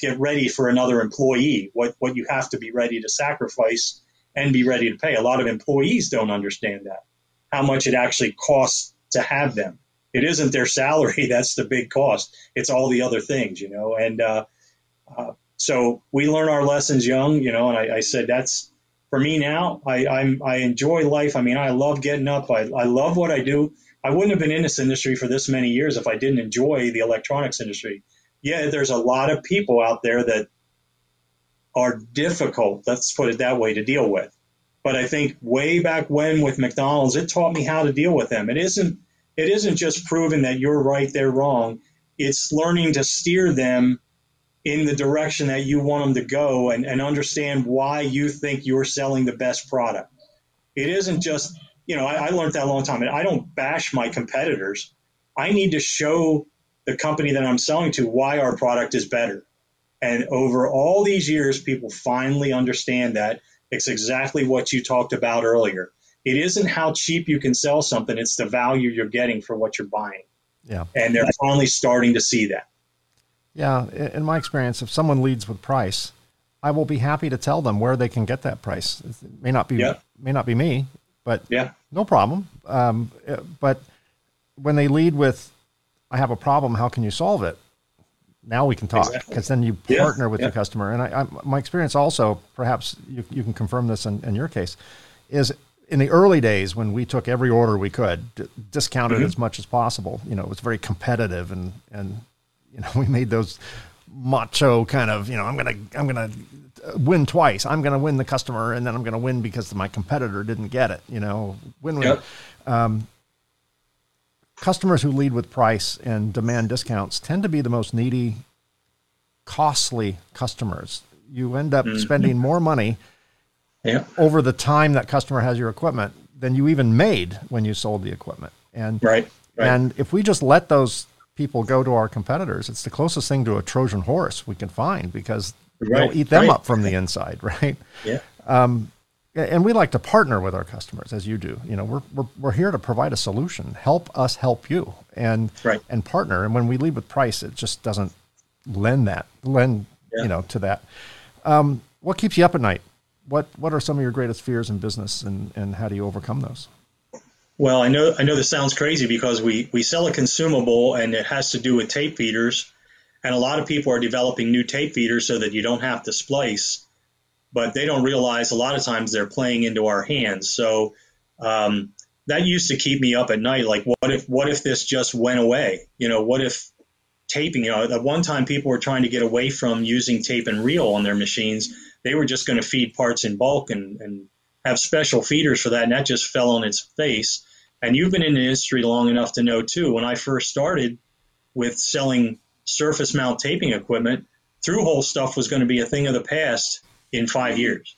get ready for another employee, what, what you have to be ready to sacrifice and be ready to pay. A lot of employees don't understand that, how much it actually costs to have them. It isn't their salary *laughs* that's the big cost. It's all the other things, you know. And uh, uh, so we learn our lessons young, you know. And I, I said that's for me now. I I'm, I enjoy life. I mean, I love getting up. I, I love what I do. I wouldn't have been in this industry for this many years if I didn't enjoy the electronics industry. Yeah, there's a lot of people out there that are difficult, let's put it that way, to deal with. But I think way back when with McDonald's, it taught me how to deal with them. It isn't it isn't just proving that you're right, they're wrong. It's learning to steer them in the direction that you want them to go and, and understand why you think you're selling the best product It isn't just, you know, I, I learned that a long time. I don't bash my competitors. I need to show the company that I'm selling to why our product is better. And over all these years, people finally understand that it's exactly what you talked about earlier. It isn't how cheap you can sell something, it's the value you're getting for what you're buying.
Yeah.
And they're finally starting to see that.
Yeah. In my experience, if someone leads with price, I will be happy to tell them where they can get that price. It may not be yeah. may not be me, but
yeah,
no problem. Um, but when they lead with, "I have a problem. How can you solve it?" Now we can talk because exactly. then you partner yeah. with yeah. the customer. And I, I, my experience also, perhaps you, you can confirm this in, in your case, is in the early days when we took every order we could, d- discounted mm-hmm. as much as possible. You know, it was very competitive, and and you know *laughs* we made those macho kind of you know I'm gonna I'm gonna win twice. I'm gonna win the customer, and then I'm gonna win because my competitor didn't get it. You know, win win. Yep. Um, customers who lead with price and demand discounts tend to be the most needy, costly customers. You end up mm-hmm. spending more money
yeah.
over the time that customer has your equipment than you even made when you sold the equipment. And
right, right.
and if we just let those people go to our competitors, it's the closest thing to a Trojan horse we can find because right, they'll eat them right. up from the inside, *laughs* right?
Yeah.
Um, and we like to partner with our customers as you do. You know, we're, we're, we're here to provide a solution. Help us help you and
right.
and partner. And when we lead with price, it just doesn't lend that lend yeah. you know to that. Um, what keeps you up at night? What what are some of your greatest fears in business, and and how do you overcome those?
Well, I know I know this sounds crazy because we we sell a consumable and it has to do with tape feeders, and a lot of people are developing new tape feeders so that you don't have to splice, but they don't realize a lot of times they're playing into our hands. So um, that used to keep me up at night. Like, what if what if this just went away? You know, what if taping? You know, at one time people were trying to get away from using tape and reel on their machines they were just going to feed parts in bulk and, and have special feeders for that, and that just fell on its face. And you've been in the industry long enough to know too. When I first started with selling surface mount taping equipment, through hole stuff was going to be a thing of the past in five years.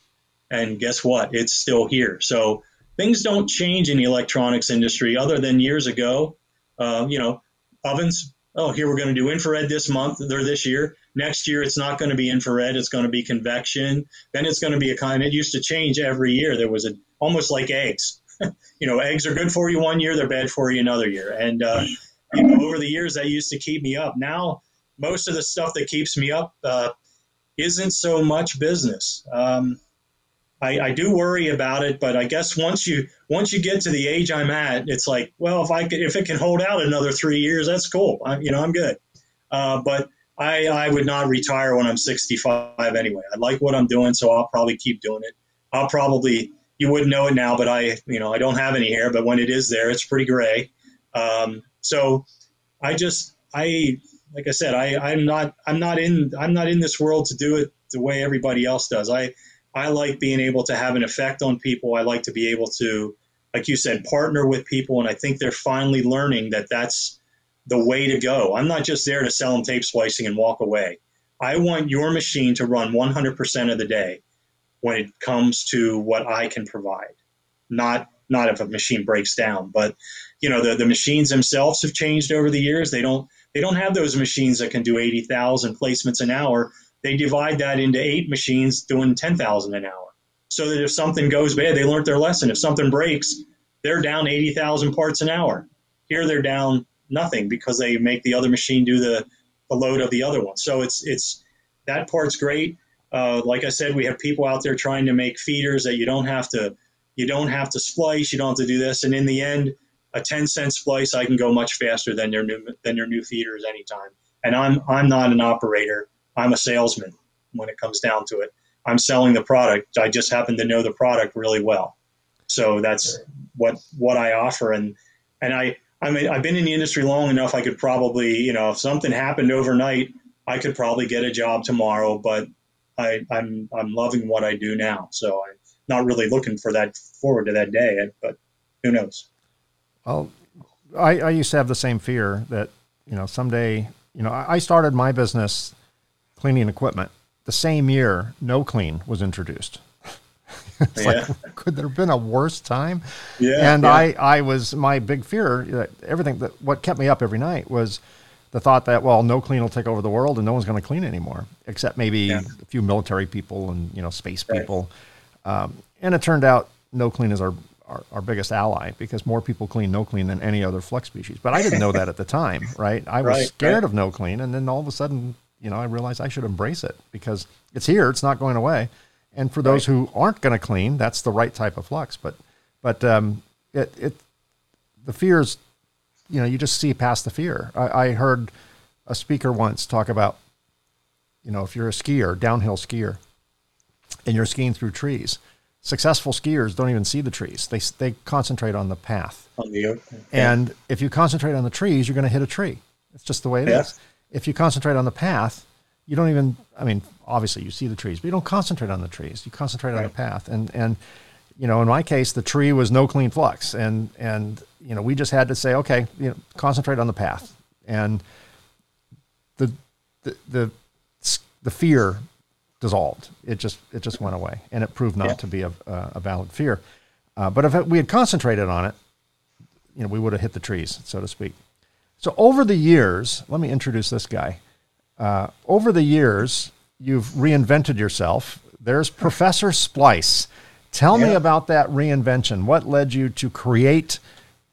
And guess what? It's still here. So things don't change in the electronics industry other than years ago. Uh, you know, ovens. Oh, here we're going to do infrared this month or this year. Next year, it's not going to be infrared. It's going to be convection. Then it's going to be a kind. It used to change every year. There was a almost like eggs. *laughs* you know, eggs are good for you one year, they're bad for you another year. And uh, you know, over the years, that used to keep me up. Now, most of the stuff that keeps me up uh, isn't so much business. Um, I, I, do worry about it, but I guess once you once you get to the age I'm at, it's like, well, if I could, if it can hold out another three years, that's cool. I, you know, I'm good. Uh, but I, I would not retire when I'm 65 anyway. I like what I'm doing, so I'll probably keep doing it. I'll probably, you wouldn't know it now, but I, you know, I don't have any hair, but when it is there, it's pretty gray. Um, so I just, I, like I said, I, I'm not, I'm not in, I'm not in this world to do it the way everybody else does. I, I like being able to have an effect on people. I like to be able to, like you said, partner with people. And I think they're finally learning that that's, the way to go. I'm not just there to sell them tape splicing and walk away. I want your machine to run 100% of the day when it comes to what I can provide. Not not if a machine breaks down, but you know the, the machines themselves have changed over the years. They don't they don't have those machines that can do 80,000 placements an hour. They divide that into eight machines doing 10,000 an hour. So that if something goes bad, they learned their lesson. If something breaks, they're down 80,000 parts an hour. Here they're down nothing because they make the other machine do the, the load of the other one. So it's it's that part's great. Uh, like I said, we have people out there trying to make feeders that you don't have to you don't have to splice, you don't have to do this, and in the end, a 10 cent splice I can go much faster than your new than their new feeders anytime. And I'm I'm not an operator. I'm a salesman when it comes down to it. I'm selling the product. I just happen to know the product really well. So that's what what I offer and and I I mean, I've been in the industry long enough. I could probably, you know, if something happened overnight, I could probably get a job tomorrow. But I, I'm I'm loving what I do now, so I'm not really looking for that forward to that day. But who knows?
Well, I, I used to have the same fear that you know someday, you know, I started my business cleaning equipment the same year No Clean was introduced. *laughs* it's yeah. like, *laughs* could there have been a worse time?
Yeah.
And
yeah.
I, I was my big fear. Everything that what kept me up every night was the thought that well, no clean will take over the world and no one's going to clean anymore, except maybe yeah. a few military people and you know space right. people. Um, and it turned out no clean is our, our, our biggest ally because more people clean no clean than any other flux species. But I didn't know that at the time, *laughs* right? I was right, scared right. of no clean, and then all of a sudden, you know, I realized I should embrace it because it's here, it's not going away. And for those who aren't going to clean, that's the right type of flux. But but um, it it the fears you know, you just see past the fear. I, I heard a speaker once talk about, you know, if you're a skier, downhill skier, and you're skiing through trees, successful skiers don't even see the trees. They they concentrate on the path.
On the.
And if you concentrate on the trees, you're going to hit a tree. It's just the way it yeah. is. If you concentrate on the path, you don't even. I mean, obviously you see the trees, but you don't concentrate on the trees. You concentrate right. on the path. And and you know, in my case, the tree was no clean flux, and and you know, we just had to say, okay, you know, concentrate on the path, and the the the, the fear dissolved. It just it just went away, and it proved not yeah. to be a, a valid fear. Uh, but if we had concentrated on it, you know, we would have hit the trees, so to speak. So over the years, let me introduce this guy. Uh, over the years, you've reinvented yourself. There's *laughs* Professor Splice. Tell yeah. me about that reinvention. What led you to create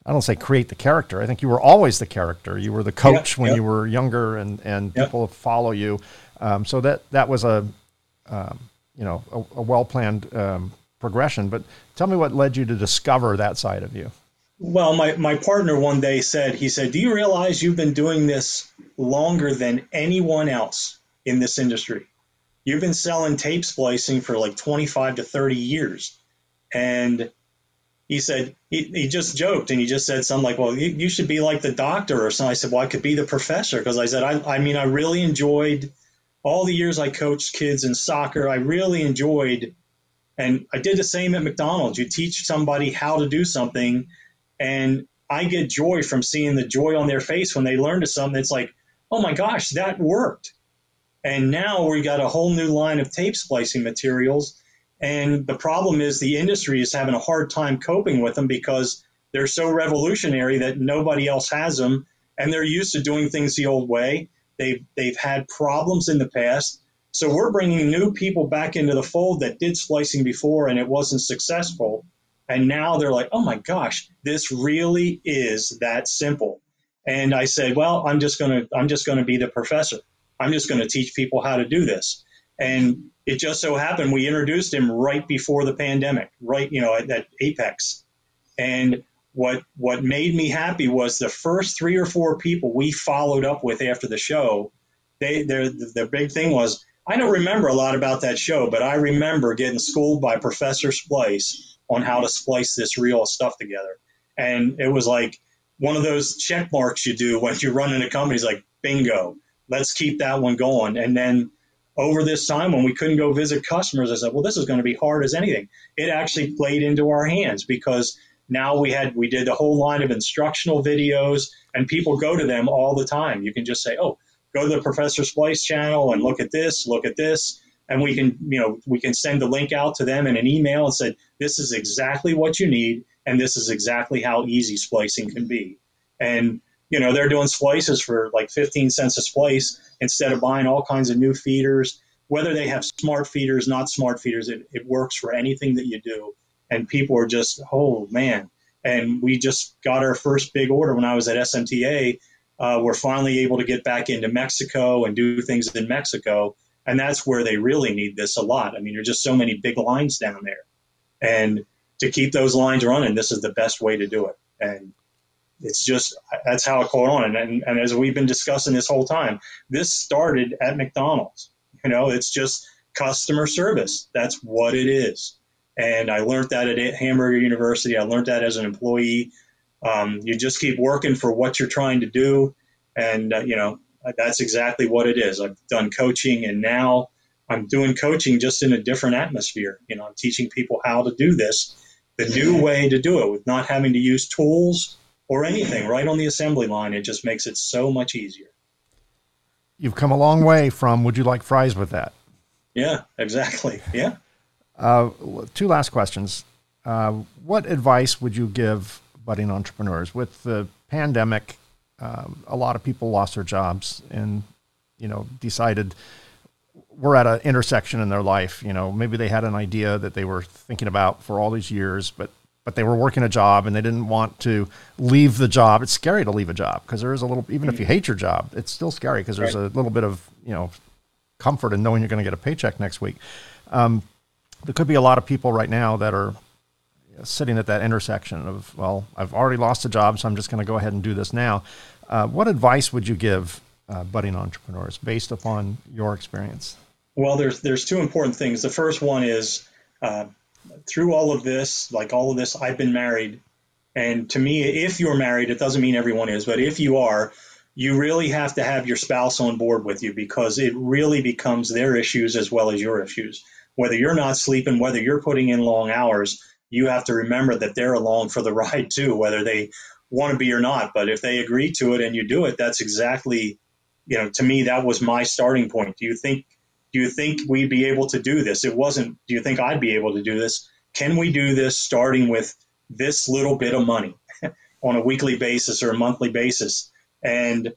I don't say create the character. I think you were always the character. You were the coach when you were younger, and and people follow you. Um, so that that was a um, you know a, a well planned um, progression. But tell me what led you to discover that side of you.
Well, my, my partner one day said, he said, Do you realize you've been doing this longer than anyone else in this industry? You've been selling tape splicing for like 25 to 30 years. And he said he, he just joked and he just said something like, "Well, you, you should be like the doctor or something." I said, "Well, I could be the professor," because I said, I, I mean, I really enjoyed all the years I coached kids in soccer. I really enjoyed, and I did the same at McDonald's. You teach somebody how to do something, and I get joy from seeing the joy on their face when they learn to something. It's like, oh my gosh, that worked. And now we got a whole new line of tape splicing materials and the problem is the industry is having a hard time coping with them because they're so revolutionary that nobody else has them and they're used to doing things the old way. They've, they've had problems in the past. So we're bringing new people back into the fold that did splicing before and it wasn't successful. And now they're like, oh my gosh, this really is that simple. And I said, well, I'm just going to, I'm just going to be the professor. I'm just going to teach people how to do this. And it just so happened we introduced him right before the pandemic, right, you know, at, at Apex. And what what made me happy was the first three or four people we followed up with after the show. They their the big thing was I don't remember a lot about that show, but I remember getting schooled by Professor Splice on how to splice this real stuff together. And it was like one of those check marks you do when you're running a company. It's like, bingo, let's keep that one going. And then over this time when we couldn't go visit customers, I said, well, this is going to be hard as anything. It actually played into our hands because now we had we did the whole line of instructional videos and people go to them all the time. You can just say, oh, go to the Professor Splice channel and look at this, look at this. And we can, you know, we can send the link out to them in an email and say, this is exactly what you need, and this is exactly how easy splicing can be. And you know, they're doing splices for like 15 cents a splice instead of buying all kinds of new feeders. Whether they have smart feeders, not smart feeders, it, it works for anything that you do. And people are just, oh man. And we just got our first big order when I was at SMTA. Uh, we're finally able to get back into Mexico and do things in Mexico. And that's where they really need this a lot. I mean, there's just so many big lines down there. And to keep those lines running, this is the best way to do it. And it's just that's how it caught on. And, and, and as we've been discussing this whole time, this started at McDonald's. You know, it's just customer service. That's what it is. And I learned that at Hamburger University. I learned that as an employee. Um, you just keep working for what you're trying to do, and uh, you know that's exactly what it is. I've done coaching, and now I'm doing coaching just in a different atmosphere. You know, I'm teaching people how to do this, the new way to do it, with not having to use tools or anything right on the assembly line. It just makes it so much easier.
You've come a long way from would you like fries with that?
Yeah, exactly. Yeah. *laughs*
Uh, two last questions. Uh, what advice would you give budding entrepreneurs with the pandemic? Um, a lot of people lost their jobs and you know decided we're at an intersection in their life. You know, maybe they had an idea that they were thinking about for all these years, but but they were working a job and they didn't want to leave the job. It's scary to leave a job because there is a little, even if you hate your job, it's still scary because there's right. a little bit of you know comfort in knowing you're going to get a paycheck next week. Um, there could be a lot of people right now that are sitting at that intersection of, well, I've already lost a job, so I'm just going to go ahead and do this now. Uh, what advice would you give uh, budding entrepreneurs based upon your experience?
Well, there's there's two important things. The first one is uh, through all of this, like all of this, I've been married, and to me, if you're married, it doesn't mean everyone is, but if you are, you really have to have your spouse on board with you because it really becomes their issues as well as your issues. Whether you're not sleeping, whether you're putting in long hours, you have to remember that they're along for the *laughs* ride too, whether they want to be or not. But if they agree to it and you do it, that's exactly, you know, to me, that was my starting point. Do you think, do you think we'd be able to do this? It wasn't, do you think I'd be able to do this? Can we do this starting with this little bit of money *laughs* on a weekly basis or a monthly basis? And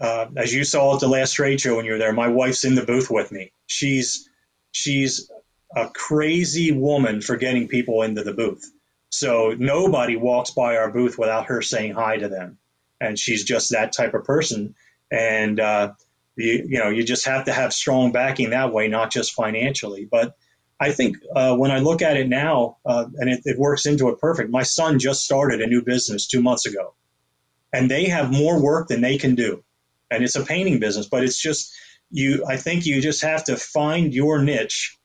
uh, as you saw at the last trade show when you were there, my wife's in the booth with me. She's she's a crazy woman for getting people into the booth. So nobody walks by our booth without her saying hi to them, and she's just that type of person. And uh, you, you know, you just have to have strong backing that way, not just financially. But I think uh, when I look at it now, uh, and it, it works into it perfect. My son just started a new business two months ago, and they have more work than they can do, and it's a painting business. But it's just you. I think you just have to find your niche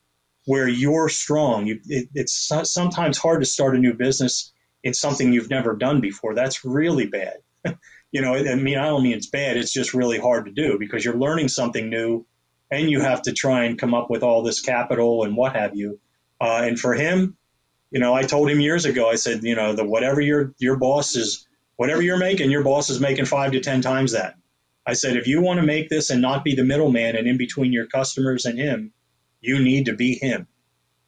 where you're strong. You, it, it's sometimes hard to start a new business in something you've never done before. That's really bad. *laughs* you know, I mean, I don't mean it's bad. It's just really hard to do because you're learning something new, and you have to try and come up with all this capital and what have you. Uh, and for him, you know, I told him years ago. I said, you know, the whatever your your boss is, whatever you're making, your boss is making five to ten times that. I said, if you want to make this and not be the middleman and in between your customers and him, you need to be him.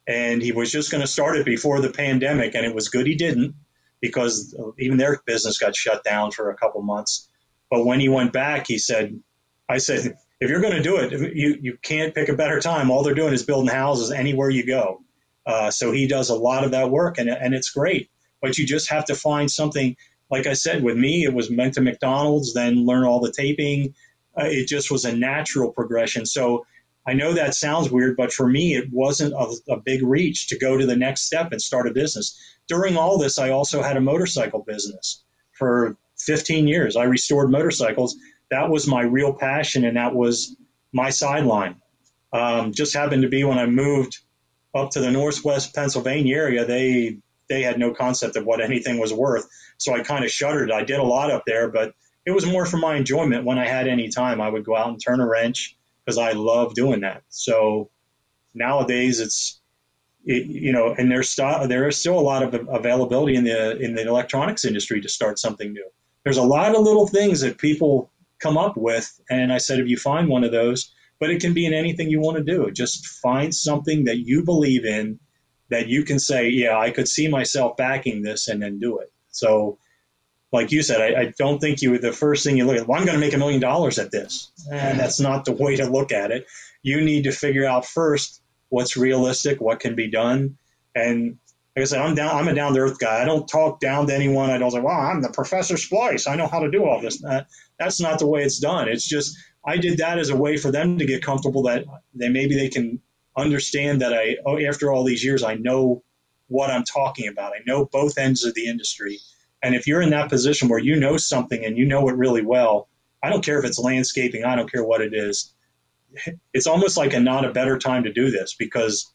And he was just going to start it before the pandemic, and it was good he didn't because even their business got shut down for a couple months. But when he went back, he said, I said, if you're going to do it, you, you can't pick a better time. All they're doing is building houses anywhere you go. Uh, so he does a lot of that work, and, and it's great. But you just have to find something. Like I said, with me, it was went to McDonald's, then learn all the taping. Uh, it just was a natural progression. So I know that sounds weird, but for me, it wasn't a, a, big reach to go to the next step and start a business. During all this, I also had a motorcycle business for 15 years. I restored motorcycles. That was my real passion, and that was my sideline. Um, just happened to be when I moved up to the northwest Pennsylvania area, they they had no concept of what anything was worth. So I kind of shuddered. I did a lot up there, but it was more for my enjoyment. When I had any time, I would go out and turn a wrench because I love doing that. So nowadays it's it, you know, and there's st- there is still a lot of availability in the in the electronics industry to start something new. There's a lot of little things that people come up with, and I said if you find one of those, but it can be in anything you want to do. Just find something that you believe in that you can say, yeah, I could see myself backing this, and then do it. So like you said, I, I, don't think you the first thing you look at, well, I'm going to make a million dollars at this. And that's not the way to look at it. You need to figure out first what's realistic, what can be done. And like I said, I'm down, I'm a down to earth guy. I don't talk down to anyone. I don't say, well, I'm the professor Splice. I know how to do all this. That, that's not the way it's done. It's just, I did that as a way for them to get comfortable that they maybe they can understand that I, oh, after all these years, I know what I'm talking about. I know both ends of the industry and if you're in that position where you know something and you know it really well, I don't care if it's landscaping, I don't care what it is. It's almost like a not a better time to do this because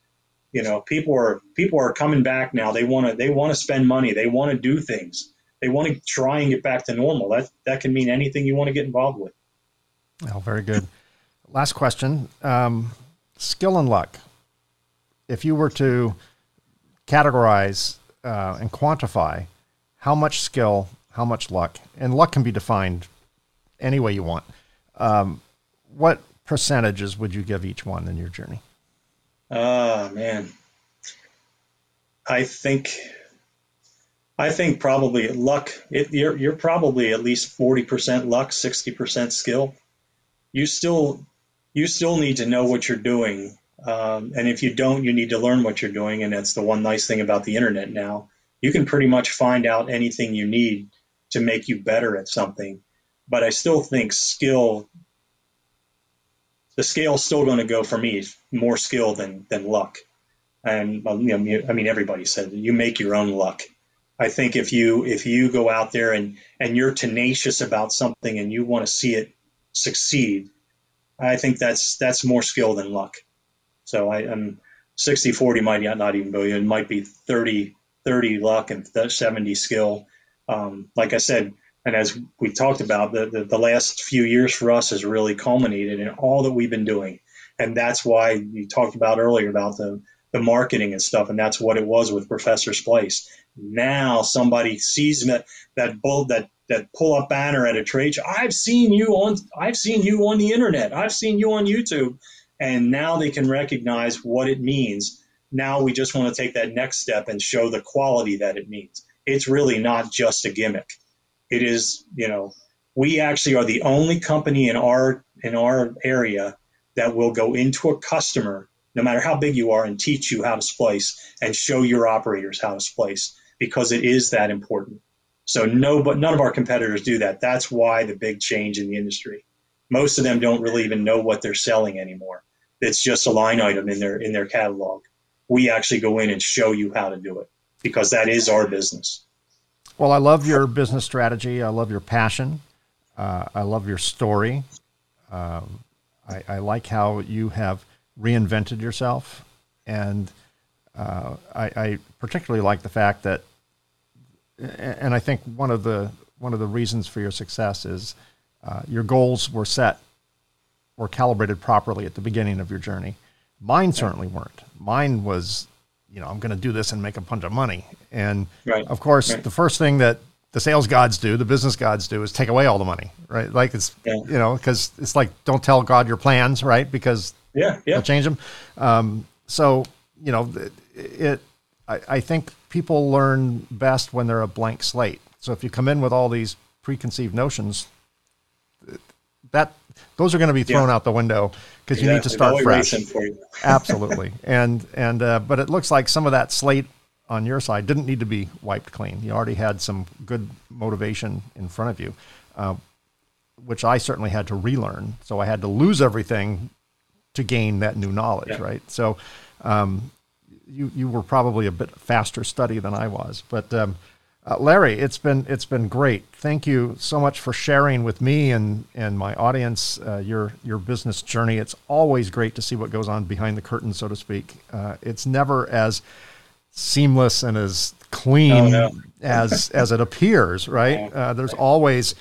you know people are people are coming back now. They want to they want to spend money. They want to do things. They want to try and get back to normal. That that can mean anything you want to get involved with.
Oh, very good. Last question: um, skill and luck. If you were to categorize uh, and quantify how much skill, how much luck, and luck can be defined any way you want. Um, what percentages would you give each one in your journey?
Oh man, I think I think probably luck. It, you're you're probably at least forty percent luck, sixty percent skill. You still you still need to know what you're doing, um, and if you don't, you need to learn what you're doing. And that's the one nice thing about the internet now. You can pretty much find out anything you need to make you better at something. But I still think skill. The scale is still going to go for me more skill than than luck, and um, you know, I mean everybody said you make your own luck I think if you if you go out there and and you're tenacious about something and you want to see it succeed, I think that's that's more skill than luck. So I, am 60 40 might not even be it might be 30 30 luck and 70 skill. Um, like I said, and as we talked about, the, the, the last few years for us has really culminated in all that we've been doing, and that's why you talked about earlier about the the marketing and stuff, and that's what it was with Professor's Place. Now somebody sees that that bull that that pull up banner at a trade show. I've seen you on I've seen you on the internet. I've seen you on YouTube, and now they can recognize what it means. Now we just want to take that next step and show the quality that it means. It's really not just a gimmick. It is, you know, we actually are the only company in our in our area that will go into a customer no matter how big you are, and teach you how to splice and show your operators how to splice because it is that important. So no, but none of our competitors do that. That's why the big change in the industry. Most of them don't really even know what they're selling anymore. It's just a line item in their in their catalog. We actually go in and show you how to do it because that is our business.
Well, I love your business strategy. I love your passion. Uh, I love your story. Um, I, I, like how you have reinvented yourself. And uh, I, I, particularly like the fact that, and I think one of the one of the reasons for your success is uh, your goals were set or calibrated properly at the beginning of your journey. Mine certainly weren't. Mine was, you know, I'm going to do this and make a bunch of money. And right. of course, right. the first thing that the sales gods do, the business gods do, is take away all the money, right? Like it's, yeah. you know, because it's like don't tell God your plans, right? Because
yeah, yeah.
They'll change them. Um, so you know, it. it I, I think people learn best when they're a blank slate. So if you come in with all these preconceived notions, that those are going to be thrown yeah. out the window because exactly. you need to start fresh. *laughs* Absolutely, and and uh, but it looks like some of that slate on your side didn't need to be wiped clean. You already had some good motivation in front of you, uh, which I certainly had to relearn. So I had to lose everything to gain that new knowledge, yeah. right? So, um, you you were probably a bit faster study than I was, but um, uh, Larry, it's been it's been great. Thank you so much for sharing with me and and my audience uh, your your business journey. It's always great to see what goes on behind the curtain, so to speak. Uh, it's never as seamless and as clean oh, no. as as it appears, right? Uh, there's always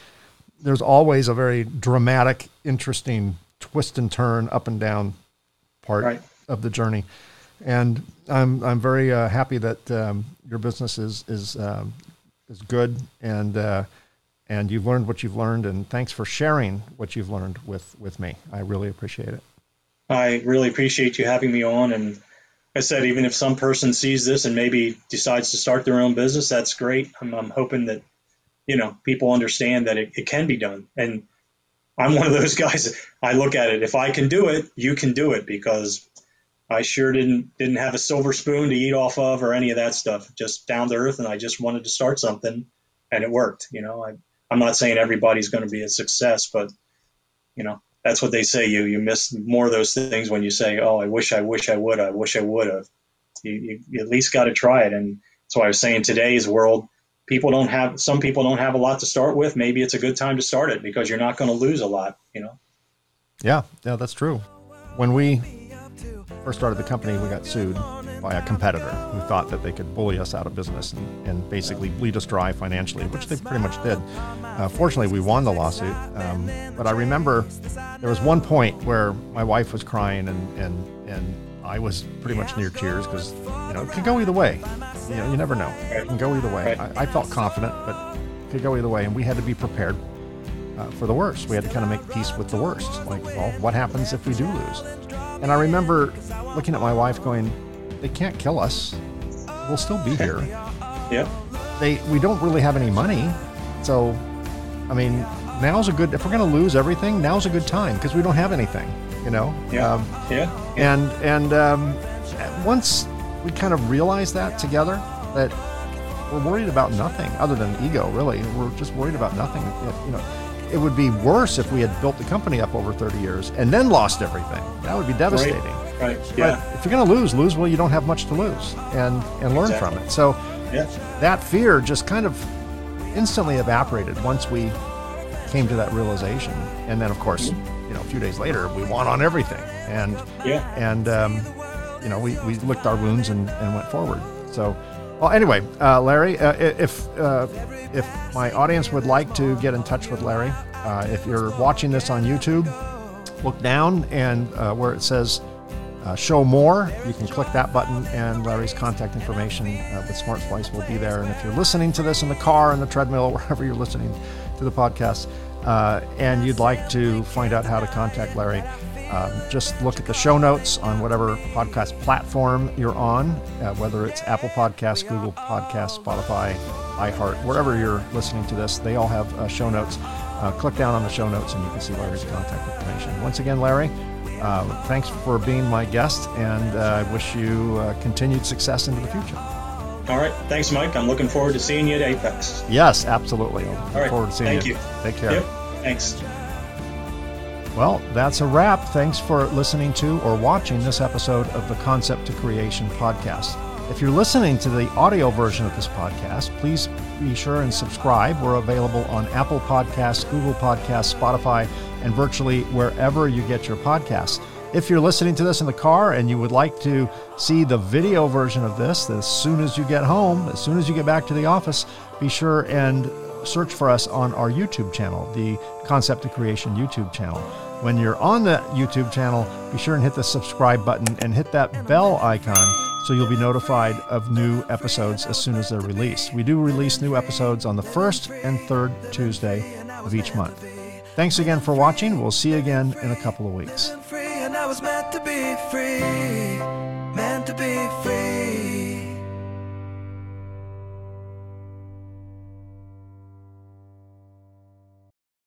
there's always a very dramatic, interesting twist and turn, up and down part right. of the journey. And I'm I'm very uh, happy that um, your business is is um, is good and uh, and you've learned what you've learned. And thanks for sharing what you've learned with with me. I really appreciate it.
I really appreciate you having me on. And I said, even if some person sees this and maybe decides to start their own business, that's great. I'm, I'm hoping that you know people understand that it, it can be done and I'm one of those *laughs* guys. I look at it. If I can do it, you can do it because I sure didn't didn't have a silver spoon to eat off of or any of that stuff. Just down to earth, and I just wanted to start something, and it worked. You know, I, I'm not saying everybody's going to be a success, but you know, that's what they say. You you miss more of those things when you say, "Oh, I wish, I wish I would, I wish I would have." You, you, you at least got to try it, and why I was saying today's world people don't have some people don't have a lot to start with maybe it's a good time to start it because you're not going to lose a lot you know
yeah yeah that's true when we first started the company we got sued by a competitor who thought that they could bully us out of business and, and basically bleed us dry financially which they pretty much did uh, fortunately we won the lawsuit um, but i remember there was one point where my wife was crying and and and I was pretty much near tears because you know it could go either way. You know, you never know. It can go either way. I, I felt confident, but it could go either way, and we had to be prepared uh, for the worst. We had to kind of make peace with the worst. Like, well, what happens if we do lose? And I remember looking at my wife, going, "They can't kill us. we'll still be here. *laughs*
Yeah.
They we don't really have any money, so I mean, now's a good. If we're going to lose everything, now's a good time because we don't have anything. You know.
Yeah.
Um,
yeah.
and and um, once we kind of realize that together, that we're worried about nothing other than ego. Really, we're just worried about nothing. You know, it would be worse if we had built the company up over 30 years and then lost everything. That would be devastating.
Right. Yeah.
But if you're going to lose, lose well. You don't have much to lose, and and learn
Exactly.
from it. So
yeah.
that fear just kind of instantly evaporated once we came to that realization. And then, of course, you know, a few days later, we won on everything, and
Yeah.
and um, you know, we, we licked our wounds and, and went forward. So, well, anyway, uh, Larry, uh, if uh, if my audience would like to get in touch with Larry, uh, if you're watching this on YouTube, look down and uh, where it says uh, show more, you can click that button, and Larry's contact information with Smart Splice will be there. And if you're listening to this in the car, in the treadmill, *laughs* wherever you're listening to the podcast, uh, and you'd like to find out how to contact Larry, um, just look at the show notes on whatever podcast platform you're on, uh, whether it's Apple Podcasts, Google Podcasts, Spotify, iHeart, wherever you're listening to this, they all have uh, show notes. Uh, click down on the show notes and you can see Larry's contact information. Once again, Larry, uh, thanks for being my guest, and uh, I wish you continued success into the future.
All right. Thanks, Mike. I'm looking forward to seeing you at Apex.
Yes, absolutely. I'll look
All right.
forward to seeing
Thank you.
Take care.
Yep. Thanks.
Well, that's a wrap. Thanks for listening to or watching this episode of the Concept to Creation podcast. If you're listening to the audio version of this podcast, please be sure and subscribe. We're available on Apple Podcasts, Google Podcasts, Spotify, and virtually wherever you get your podcasts. If you're listening to this in the car and you would like to see the video version of this as soon as you get home, as soon as you get back to the office, be sure and search for us on our YouTube channel, the Concept of Creation YouTube channel. When you're on the YouTube channel, be sure and hit the subscribe button and hit that bell icon so you'll be notified of new episodes as soon as they're released. We do release new episodes on the first and third Tuesday of each month. Thanks again for watching. We'll see you again in a couple of weeks
and I was meant to be free, meant to be free.